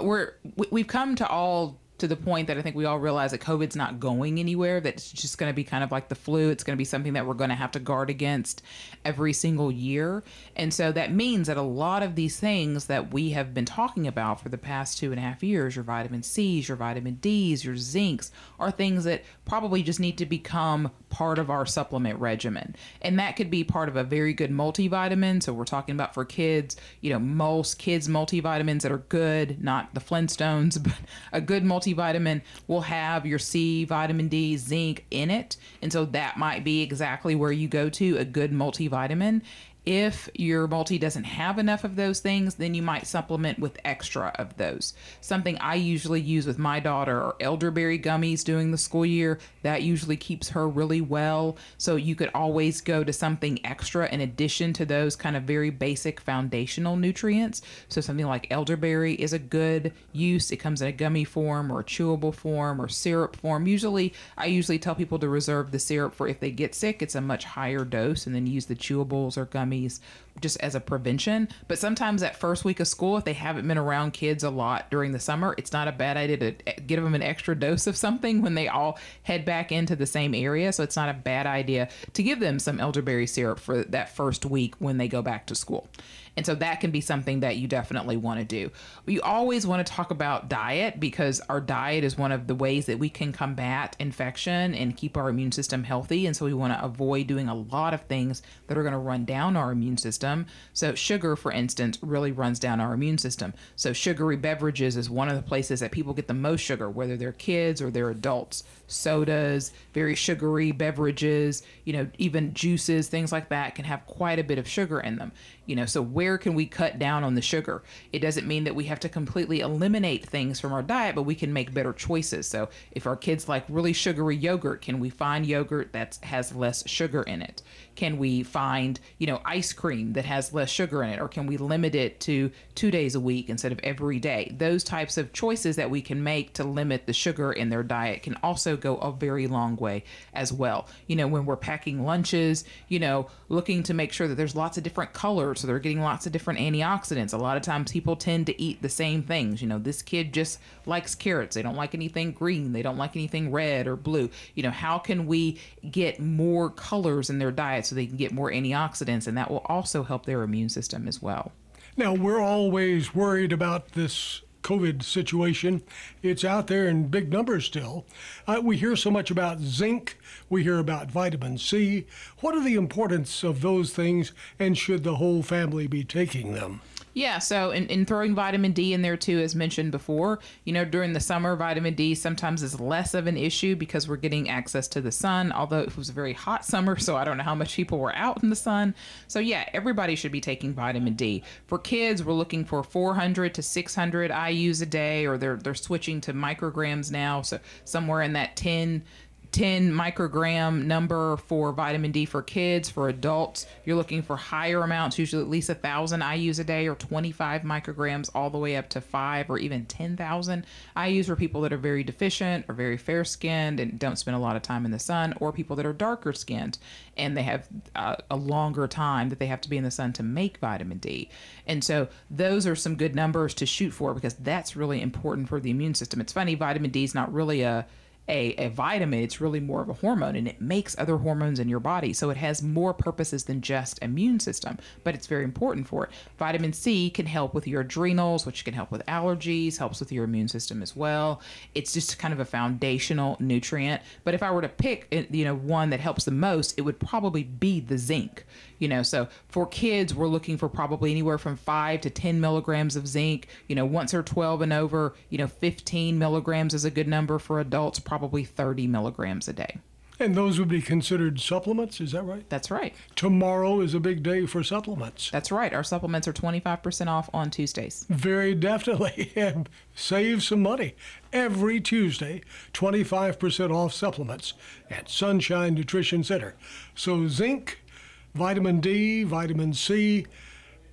we're we've come to all to the point that I think we all realize that COVID's not going anywhere, that it's just going to be kind of like the flu. It's going to be something that we're going to have to guard against every single year. And so that means that a lot of these things that we have been talking about for the past two and a half years your vitamin C's, your vitamin D's, your zincs are things that probably just need to become part of our supplement regimen. And that could be part of a very good multivitamin. So we're talking about for kids, you know, most kids' multivitamins that are good, not the Flintstones, but a good multivitamin will have your C, vitamin D, zinc in it. And so that might be exactly where you go to a good multivitamin. If your multi doesn't have enough of those things, then you might supplement with extra of those. Something I usually use with my daughter are elderberry gummies during the school year. That usually keeps her really well. So you could always go to something extra in addition to those kind of very basic foundational nutrients. So something like elderberry is a good use. It comes in a gummy form or chewable form or syrup form. Usually, I usually tell people to reserve the syrup for if they get sick. It's a much higher dose, and then use the chewables or gummies just as a prevention. But sometimes that first week of school, if they haven't been around kids a lot during the summer, it's not a bad idea to eh, give them an extra dose of something when they all head back into the same area. So it's not a bad idea to give them some elderberry syrup for that first week when they go back to school. And so that can be something that you definitely want to do. You always want to talk about diet because our diet is one of the ways that we can combat infection and keep our immune system healthy. And so we want to avoid doing a lot of things that are going to run down our immune system. So, sugar, for instance, really runs down our immune system. So, sugary beverages is one of the places that people get the most sugar, whether they're kids or they're adults. Sodas, very sugary beverages, you know, even juices, things like that can have quite a bit of sugar in them. You know, so where can we cut down on the sugar? It doesn't mean that we have to completely eliminate things from our diet, but we can make better choices. So if our kids like really sugary yogurt, can we find yogurt that has less sugar in it? Can we find, you know, ice cream that has less sugar in it? Or can we limit it to two days a week instead of every day? Those types of choices that we can make to limit the sugar in their diet can also go a very long way as well. You know, when we're packing lunches, you know, looking to make sure that there's lots of different colors so they're getting lots of different antioxidants. A lot of times people tend to eat the same things. You know, this kid just likes carrots. They don't like anything green. They don't like anything red or blue. You know, how can we get more colors in their diet so they can get more antioxidants? And that will also help their immune system as well. Now, we're always worried about this COVID situation. It's out there in big numbers still. Uh, we hear so much about zinc, we hear about vitamin C. What are the importance of those things, and should the whole family be taking them? Yeah, so in, in throwing vitamin D in there too, as mentioned before, you know, during the summer, vitamin D sometimes is less of an issue because we're getting access to the sun, although it was a very hot summer, so I don't know how much people were out in the sun. So, yeah, everybody should be taking vitamin D. For kids, we're looking for 400 to 600 IUs a day, or they're, they're switching to micrograms now, so somewhere in that 10 10 microgram number for vitamin D for kids. For adults, you're looking for higher amounts, usually at least a thousand IUs a day or 25 micrograms, all the way up to five or even 10,000 IUs for people that are very deficient or very fair skinned and don't spend a lot of time in the sun, or people that are darker skinned and they have uh, a longer time that they have to be in the sun to make vitamin D. And so those are some good numbers to shoot for because that's really important for the immune system. It's funny, vitamin D is not really a a, a vitamin, it's really more of a hormone and it makes other hormones in your body. So it has more purposes than just immune system, but it's very important for it. Vitamin C can help with your adrenals, which can help with allergies, helps with your immune system as well. It's just kind of a foundational nutrient. But if I were to pick, eh, you know, one that helps the most, it would probably be the zinc you know so for kids we're looking for probably anywhere from 5 to 10 milligrams of zinc you know once they're 12 and over you know 15 milligrams is a good number for adults probably 30 milligrams a day And those would be considered supplements, is that right? That's right. Tomorrow is a big day for supplements. That's right. Our supplements are 25% off on Tuesdays. Very definitely. And save some money. Every Tuesday, 25% off supplements at Sunshine Nutrition Center. So, zinc, vitamin D, vitamin C,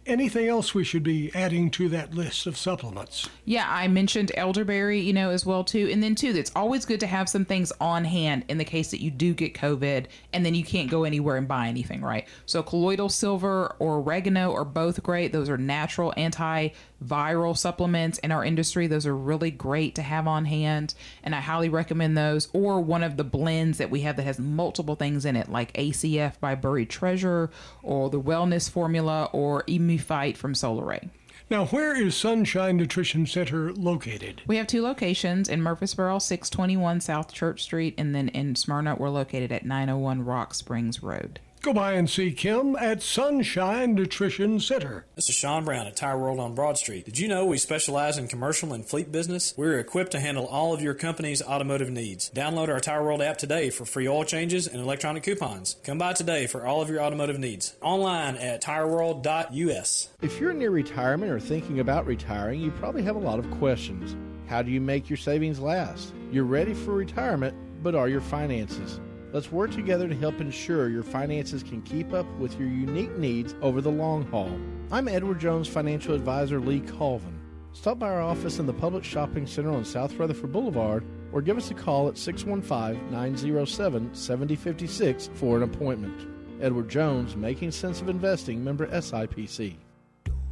anything else we should be adding to that list of supplements? Yeah, I mentioned elderberry, you know, as well too. And then too, it's always good to have some things on hand in the case that you do get COVID and then you can't go anywhere and buy anything, right? So colloidal silver or oregano are both great. Those are natural antiviral supplements in our industry. Those are really great to have on hand, and I highly recommend those. Or one of the blends that we have that has multiple things in it, like ACF by Buried Treasure, or the Wellness Formula, or Fight from Solaray. Now, where is Sunshine Nutrition Center located? We have two locations in Murfreesboro, 621 South Church Street, and then in Smyrna, we're located at 901 Rock Springs Road. Go by and see Kim at Sunshine Nutrition Center. This is Sean Brown at Tire World on Broad Street. Did you know we specialize in commercial and fleet business? We're equipped to handle all of your company's automotive needs. Download our Tire World app today for free oil changes and electronic coupons. Come by today for all of your automotive needs. Online at tireworld.us. If you're near retirement or thinking about retiring, you probably have a lot of questions. How do you make your savings last? You're ready for retirement, but are your finances? Let's work together to help ensure your finances can keep up with your unique needs over the long haul. I'm Edward Jones financial advisor Lee Colvin. Stop by our office in the Public Shopping Center on South Rutherford Boulevard or give us a call at 615 907 7056 for an appointment. Edward Jones, Making Sense of Investing, member SIPC.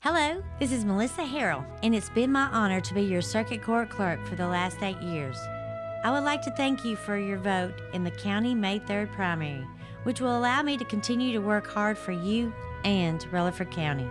Hello, this is Melissa Harrell, and it's been my honor to be your circuit court clerk for the last eight years. I would like to thank you for your vote in the County May 3rd primary, which will allow me to continue to work hard for you and Rutherford County.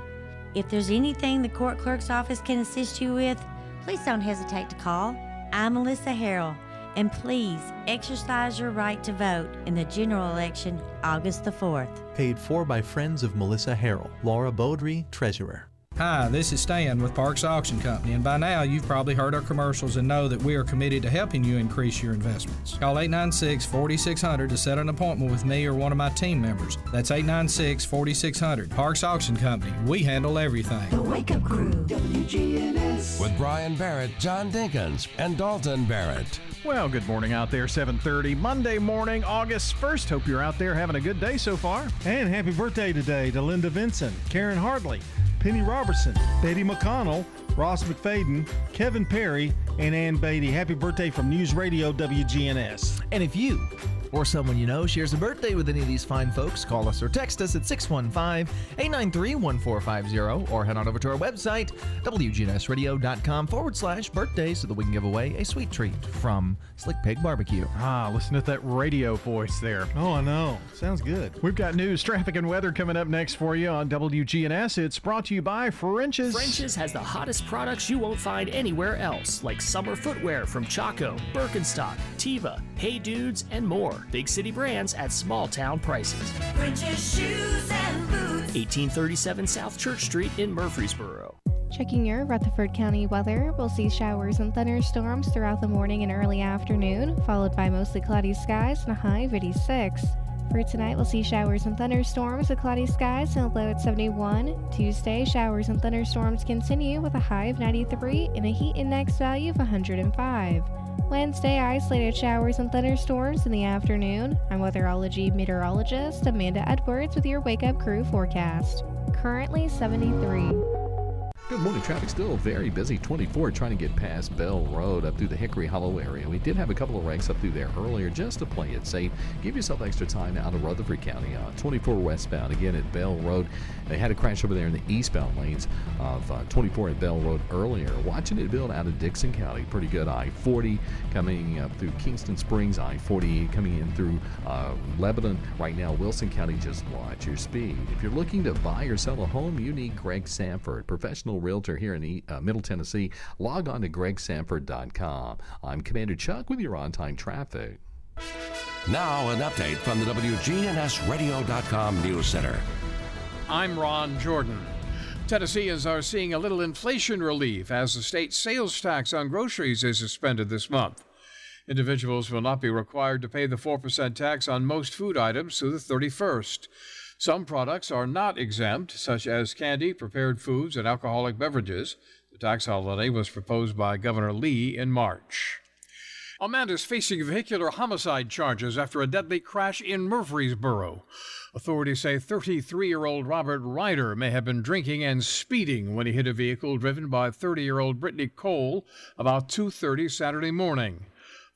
If there's anything the court clerk's office can assist you with, please don't hesitate to call. I'm Melissa Harrell, and please exercise your right to vote in the general election August the 4th. Paid for by friends of Melissa Harrell. Laura Beaudry, Treasurer. Hi, this is Stan with Parks Auction Company, and by now you've probably heard our commercials and know that we are committed to helping you increase your investments. Call 896 4600 to set an appointment with me or one of my team members. That's 896 4600. Parks Auction Company, we handle everything. The Wake Up Crew, WGNS. With Brian Barrett, John Dinkins, and Dalton Barrett. Well, good morning out there, 7:30 Monday morning, August 1st. Hope you're out there having a good day so far. And happy birthday today to Linda Vincent, Karen Hartley, Penny Robertson, Betty McConnell, Ross McFadden, Kevin Perry, and Ann Beatty. Happy birthday from News Radio WGNS. And if you or someone you know shares a birthday with any of these fine folks, call us or text us at 615 893 1450 or head on over to our website, WGNSradio.com forward slash birthday, so that we can give away a sweet treat from Slick Pig Barbecue. Ah, listen to that radio voice there. Oh, I know. Sounds good. We've got news, traffic, and weather coming up next for you on WGNS. It's brought to you by French's. French's has the hottest products you won't find anywhere else, like summer footwear from Chaco, Birkenstock, Teva, Hey Dudes, and more. Big city brands at small town prices. French's shoes and boots. 1837 South Church Street in Murfreesboro. Checking your Rutherford County weather, we'll see showers and thunderstorms throughout the morning and early afternoon, followed by mostly cloudy skies and a high of 86. For tonight, we'll see showers and thunderstorms with cloudy skies and a low at 71. Tuesday, showers and thunderstorms continue with a high of 93 and a heat index value of 105. Wednesday, isolated showers and thunderstorms in the afternoon. I'm weatherology meteorologist Amanda Edwards with your Wake Up Crew forecast. Currently 73. Good morning. Traffic still very busy. 24 trying to get past Bell Road up through the Hickory Hollow area. We did have a couple of wrecks up through there earlier just to play it safe. Give yourself extra time out of Rutherford County. Uh, 24 westbound again at Bell Road. They had a crash over there in the eastbound lanes of uh, 24 at Bell Road earlier. Watching it build out of Dickson County. Pretty good. I 40 coming up through Kingston Springs. I 40 coming in through uh, Lebanon. Right now, Wilson County. Just watch your speed. If you're looking to buy or sell a home, you need Greg Sanford, professional realtor here in uh, Middle Tennessee. Log on to gregsanford.com. I'm Commander Chuck with your on time traffic. Now, an update from the WGNSradio.com News Center. I'm Ron Jordan. Tennesseans are seeing a little inflation relief as the state sales tax on groceries is suspended this month. Individuals will not be required to pay the 4% tax on most food items through the 31st. Some products are not exempt, such as candy, prepared foods, and alcoholic beverages. The tax holiday was proposed by Governor Lee in March. A man is facing vehicular homicide charges after a deadly crash in Murfreesboro. Authorities say 33 year old Robert Ryder may have been drinking and speeding when he hit a vehicle driven by 30 year old Brittany Cole about 2.30 Saturday morning.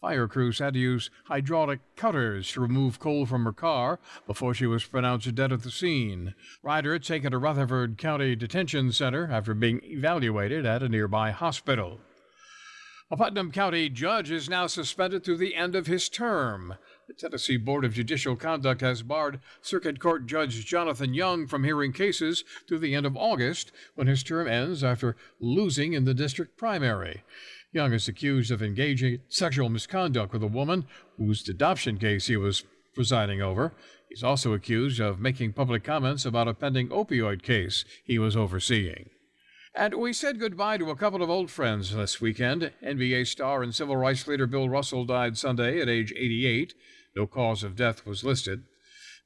Fire crews had to use hydraulic cutters to remove Cole from her car before she was pronounced dead at the scene. Ryder taken to Rutherford County Detention Center after being evaluated at a nearby hospital. A Putnam County judge is now suspended through the end of his term. The Tennessee Board of Judicial Conduct has barred Circuit Court Judge Jonathan Young from hearing cases through the end of August when his term ends after losing in the district primary. Young is accused of engaging in sexual misconduct with a woman whose adoption case he was presiding over. He's also accused of making public comments about a pending opioid case he was overseeing. And we said goodbye to a couple of old friends this weekend. NBA star and civil rights leader Bill Russell died Sunday at age 88. No cause of death was listed.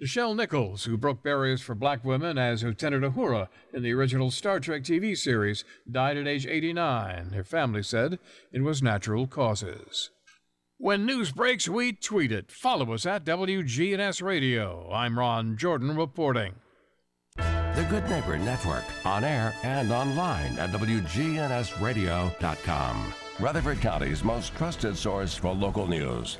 Nichelle Nichols, who broke barriers for black women as Lieutenant Uhura in the original Star Trek TV series, died at age 89. Her family said it was natural causes. When news breaks, we tweet it. Follow us at WGNS Radio. I'm Ron Jordan reporting. The Good Neighbor Network, on air and online at WGNSradio.com. Rutherford County's most trusted source for local news.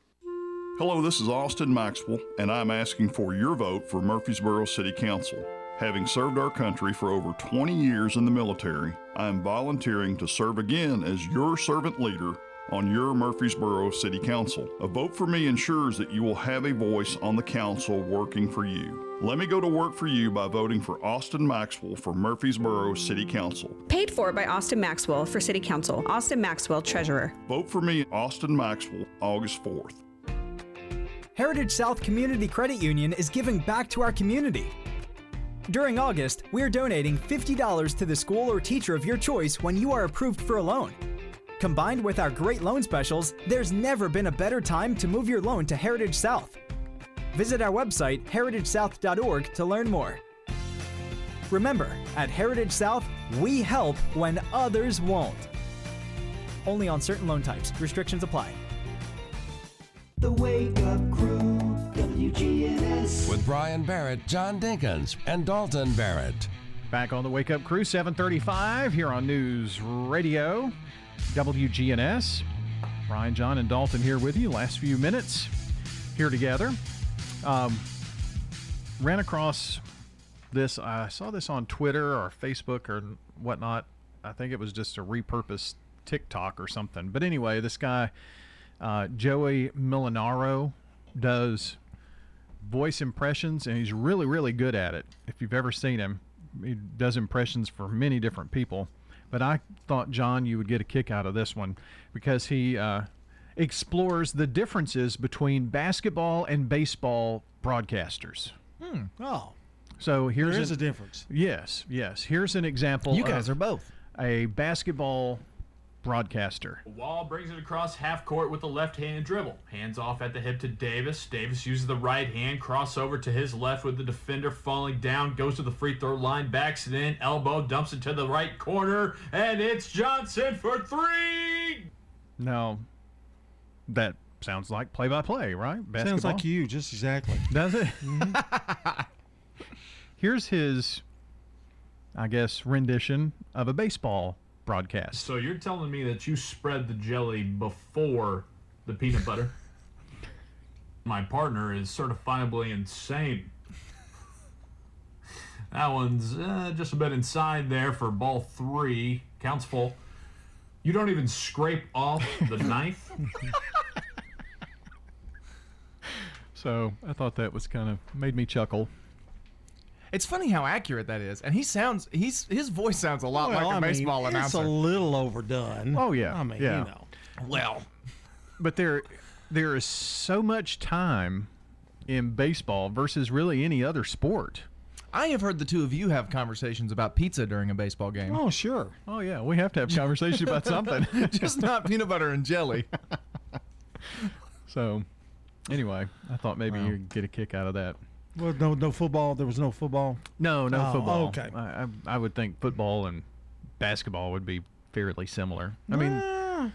Hello, this is Austin Maxwell, and I'm asking for your vote for Murfreesboro City Council. Having served our country for over 20 years in the military, I am volunteering to serve again as your servant leader on your Murfreesboro City Council. A vote for me ensures that you will have a voice on the council working for you. Let me go to work for you by voting for Austin Maxwell for Murfreesboro City Council. Paid for by Austin Maxwell for City Council. Austin Maxwell, Treasurer. Vote for me, Austin Maxwell, August 4th. Heritage South Community Credit Union is giving back to our community. During August, we are donating $50 to the school or teacher of your choice when you are approved for a loan. Combined with our great loan specials, there's never been a better time to move your loan to Heritage South. Visit our website, heritagesouth.org, to learn more. Remember, at Heritage South, we help when others won't. Only on certain loan types. Restrictions apply. The Wake Up WGNS. With Brian Barrett, John Dinkins, and Dalton Barrett. Back on the Wake Up Crew, 735 here on News Radio, WGNS. Brian, John, and Dalton here with you. Last few minutes here together. Um, ran across this. I saw this on Twitter or Facebook or whatnot. I think it was just a repurposed TikTok or something. But anyway, this guy, uh, Joey Mulinaro, does voice impressions, and he's really, really good at it. If you've ever seen him, he does impressions for many different people. But I thought, John, you would get a kick out of this one because he uh, explores the differences between basketball and baseball broadcasters. Hmm. Oh. So here's There is an- a difference. Yes, yes. Here's an example. You guys are both. a basketball broadcaster. Wall brings it across half court with a left-handed dribble. Hands off at the hip to Davis. Davis uses the right hand, crossover to his left with the defender falling down, goes to the free throw line, backs it in, elbow, dumps it to the right corner, and it's Johnson for three! Now, that sounds like play-by-play, right? Sounds like you, just exactly. Does it? Mm-hmm. Here's his, I guess, rendition of a baseball broadcast. So you're telling me that you spread the jelly before the peanut butter? My partner is certifiably insane. That one's uh, just a bit inside there for ball three. Counts full. You don't even scrape off the knife. So I thought that was kind of made me chuckle. It's funny how accurate that is, and he sounds he's his voice sounds a lot Well, like a I mean, baseball it's announcer. a little overdone. Oh yeah, I mean, yeah. you know. Well, but there there is so much time in baseball versus really any other sport. I have heard the two of you have conversations about pizza during a baseball game. Oh sure. Oh yeah, we have to have conversations about something. Just not peanut butter and jelly. So, anyway, I thought maybe you'd get a kick out of that. Well, no, no football. There was no football. No, no Oh, football. okay. I, I, I would think football and basketball would be fairly similar. I mean, Ah,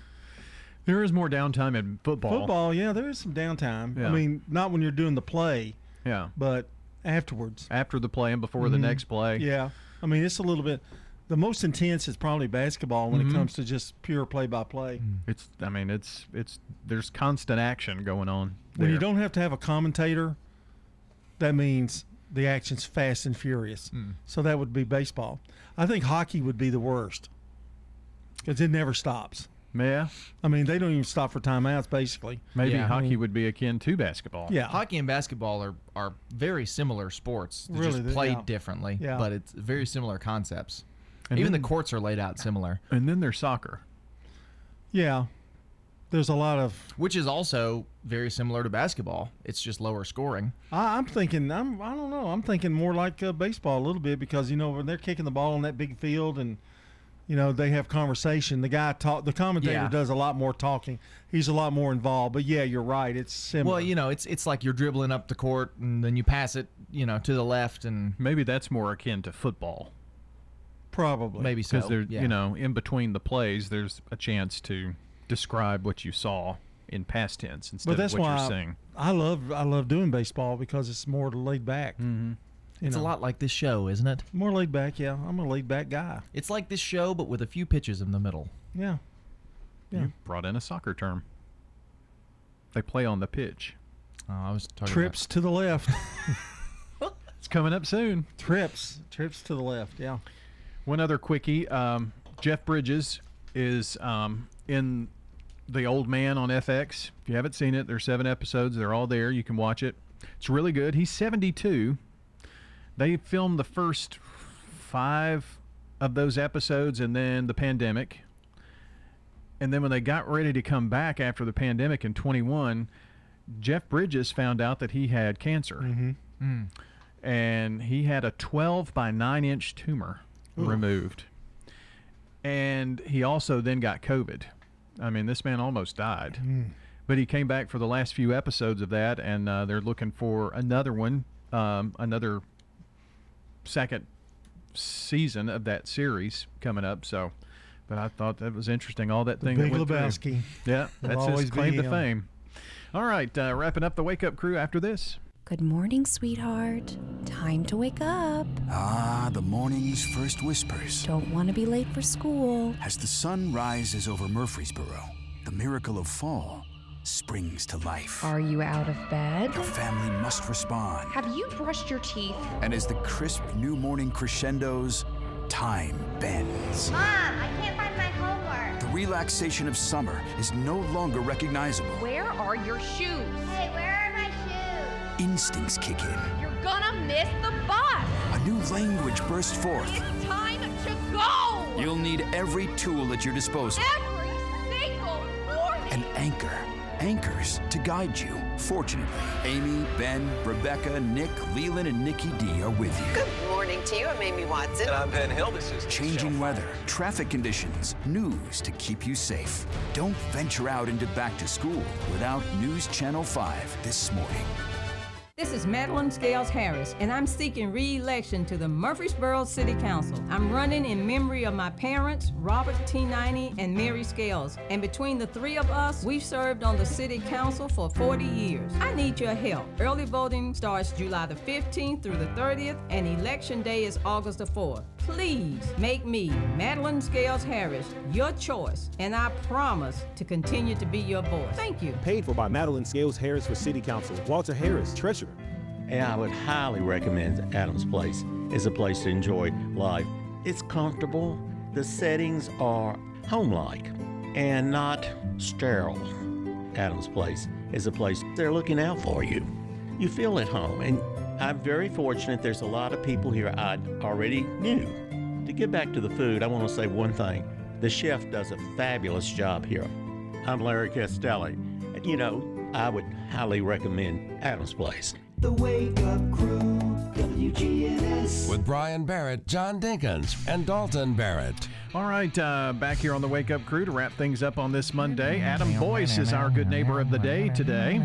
there is more downtime in football. football. Yeah, there is some downtime. Yeah. I mean, not when you're doing the play, Yeah. but afterwards. After the play and before the Mhm. next play. Yeah, I mean, it's a little bit. The most intense is probably basketball when Mhm. it comes to just pure play-by-play. It's. I mean, it's. It's. There's constant action going on. When you there. don't have to have a commentator, that means the action's fast and furious. Hmm. So that would be baseball. I think hockey would be the worst because it never stops. Yeah. I mean, they don't even stop for timeouts, basically. Maybe Yeah. hockey would be akin to basketball. Yeah. Hockey and basketball are, are very similar sports. They're Really, just played yeah. differently, Yeah. but it's very similar concepts. And Even then- the courts are laid out similar. And then there's soccer. Yeah, there's a lot of. Which is also very similar to basketball. It's just lower scoring. I, I'm thinking. I'm. I don't know. I'm thinking more like uh, baseball a little bit because you know when they're kicking the ball on that big field and. You know they have conversation. The guy talk. The commentator Yeah. does a lot more talking. He's a lot more involved. But yeah, you're right. It's similar. Well, you know, it's it's like you're dribbling up the court and then you pass it, you know, to the left and Maybe that's more akin to football. Probably. maybe so. Because there, yeah. you know, in between the plays, there's a chance to describe what you saw in past tense instead but that's of what why you're I, seeing. I love I love doing baseball because it's more laid back. Mm-hmm. You it's a lot like this show, isn't it? More laid back. Yeah, I'm a laid back guy. It's like this show, but with a few pitches in the middle. Yeah. Yeah. You brought in a soccer term. They play on the pitch. Oh, I was talking Trips to the left. It's coming up soon. Trips, trips to the left. Yeah. One other quickie: um, Jeff Bridges is um, in The Old Man on FX. If you haven't seen it, there's seven episodes. They're all there. You can watch it. It's really good. He's 72. They filmed the first five of those episodes, and then the pandemic. And then when they got ready to come back after the pandemic in 21, Jeff Bridges found out that he had cancer. Mm-hmm. And he had a 12 by 9 inch tumor Ooh. removed. And he also then got COVID. I mean, this man almost died. Mm. But he came back for the last few episodes of that, and uh, they're looking for another one, um, another second season of that series coming up. So, but I thought that was interesting. All that The thing Big that went through. Lebowski. Yeah, that's always his claim to fame. All right, uh, wrapping up the wake up crew after this. Good morning, sweetheart. Time to wake up. Ah, the morning's first whispers. Don't want to be late for school. As the sun rises over Murfreesboro, the miracle of fall springs to life. Are you out of bed? Your family must respond. Have you brushed your teeth? And as the crisp new morning crescendos, time bends. Mom, I can't find my homework. The relaxation of summer is no longer recognizable. Where are your shoes? Hey, Instincts kick in. You're gonna miss the bus. A new language bursts forth. It's time to go. You'll need every tool at your disposal. Every single morning. An anchor. Anchors to guide you. Fortunately, Amy, Ben, Rebecca, Nick, Leland, and Nikki D are with you. Good morning to you. I'm Amy Watson. And I'm Ben Hill. This is Changing weather, traffic conditions, news to keep you safe. Don't venture out into back to school without News Channel 5 this morning. This is Madeline Scales Harris, and I'm seeking re election to the Murfreesboro City Council. I'm running in memory of my parents, Robert T. Niney and Mary Scales. And between the three of us, we've served on the City Council for 40 years. I need your help. Early voting starts July the 15th through the 30th, and election day is August the 4th. Please make me, Madeline Scales Harris, your choice, and I promise to continue to be your voice. Thank you. Paid for by Madeline Scales Harris for City Council. Walter Harris, Treasurer. And I would highly recommend Adams Place. It's a place to enjoy life. It's comfortable. The settings are home-like and not sterile. Adams Place is a place they're looking out for you. You feel at home, and I'm very fortunate. There's a lot of people here I already knew. To get back to the food, I want to say one thing. The chef does a fabulous job here. I'm Larry Castelli. And, you know, I would highly recommend Adams Place. The Wake Up Crew, WGNS. With Brian Barrett, John Dinkins, and Dalton Barrett. All right, uh, back here on the Wake Up Crew to wrap things up on this Monday. Adam Boyce is our good neighbor of the day today,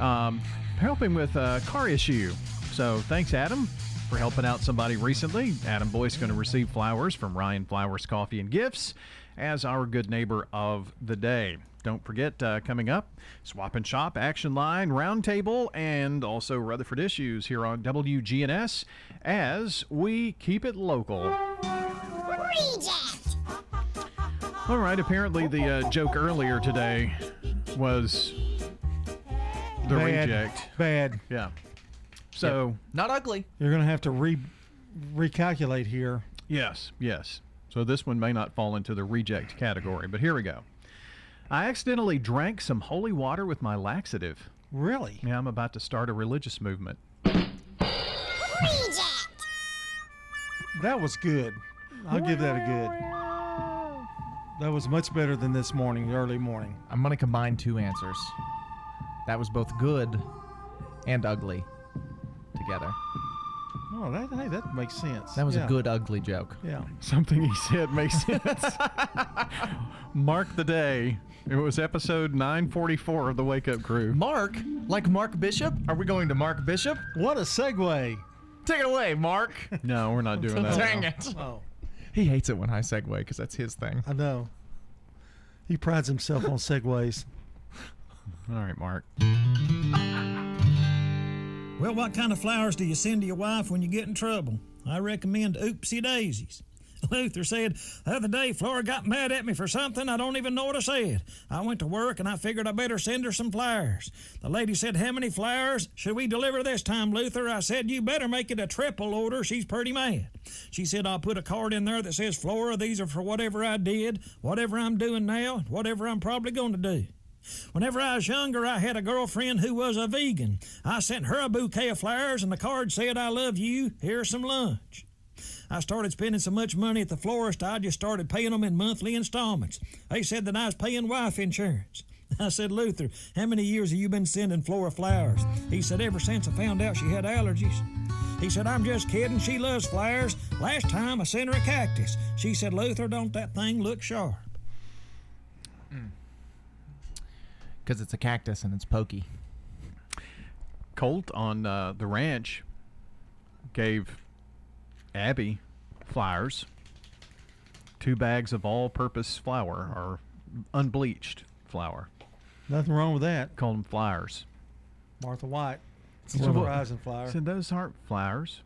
um, helping with a car issue. So thanks, Adam, for helping out somebody recently. Adam Boyce going to receive flowers from Ryan Flowers Coffee and Gifts as our good neighbor of the day. Don't forget, uh, coming up, Swap and Shop, Action Line, Roundtable, and also Rutherford Issues here on WGNS as we keep it local. Reject. All right, apparently the uh, joke earlier today was the Bad. reject. Bad. Yeah. So, not ugly. You're going to have to re recalculate here. yes, yes. So this one may not fall into the reject category, but here we go. I accidentally drank some holy water with my laxative. Really? Yeah, I'm about to start a religious movement. Reject. That was good. I'll give that a good. That was much better than this morning, early morning. I'm going to combine two answers. That was both good and ugly together. Oh, that hey, that makes sense. That was Yeah. a good ugly joke. Yeah. Something he said makes sense. Mark the day. It was episode 944 of the Wake Up Crew. Mark? Like Mark Bishop? Are we going to Mark Bishop? What a segue. Take it away, Mark. No, we're not doing that. Dang it. Oh, He hates it when I segue because that's his thing. I know. He prides himself on segues. All right, Mark. Well, what kind of flowers do you send to your wife when you get in trouble? I recommend Oopsie Daisies. Luther said, The other day, Flora got mad at me for something I don't even know what I said. I went to work and I figured I better send her some flowers. The lady said, How many flowers should we deliver this time, Luther? I said, You better make it a triple order. She's pretty mad. She said, I'll put a card in there that says, Flora, these are for whatever I did, whatever I'm doing now, whatever I'm probably going to do. Whenever I was younger, I had a girlfriend who was a vegan. I sent her a bouquet of flowers, and the card said, I love you. Here's some lunch. I started spending so much money at the florist, I just started paying them in monthly installments. They said that I was paying wife insurance. I said, Luther, how many years have you been sending Flora flowers? He said, ever since I found out she had allergies. He said, I'm just kidding. She loves flowers. Last time I sent her a cactus. She said, Luther, don't that thing look sharp? Because it's a cactus and it's pokey. Colt on uh, the ranch gave Abby flowers. Two bags of all-purpose flour or unbleached flour. Nothing wrong with that. Call them flowers. Martha White. So Silver what- Rising flour. Said those aren't flowers.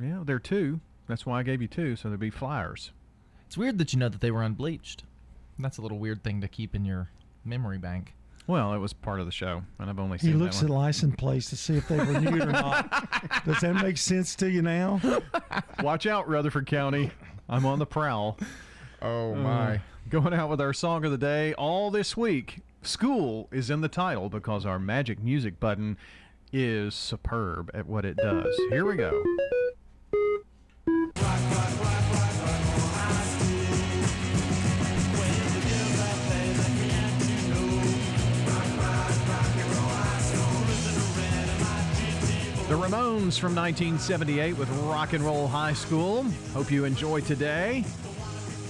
Yeah, they're two. That's why I gave you two, so there'd be flowers. It's weird that you know that they were unbleached. That's a little weird thing to keep in your memory bank. Well, it was part of the show, and I've only seen. It. He looks that at one. license plates to see if they renewed or not. Does that make sense to you now? Watch out, Rutherford County. I'm on the prowl. Oh, uh, my. going out with our song of the day all this week. School is in the title because our magic music button is superb at what it does. Here we go. The Ramones from 1978 with Rock and Roll High School. Hope you enjoy today.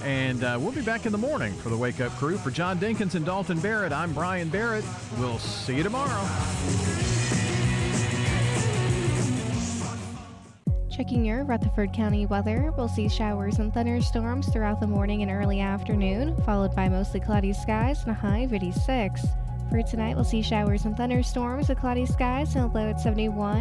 And uh, we'll be back in the morning for the Wake Up Crew. For John Dinkins and Dalton Barrett, I'm Brian Barrett. We'll see you tomorrow. Checking your Rutherford County weather, we'll see showers and thunderstorms throughout the morning and early afternoon, followed by mostly cloudy skies and a high of 86. For tonight, we'll see showers and thunderstorms with cloudy skies and a low at 71.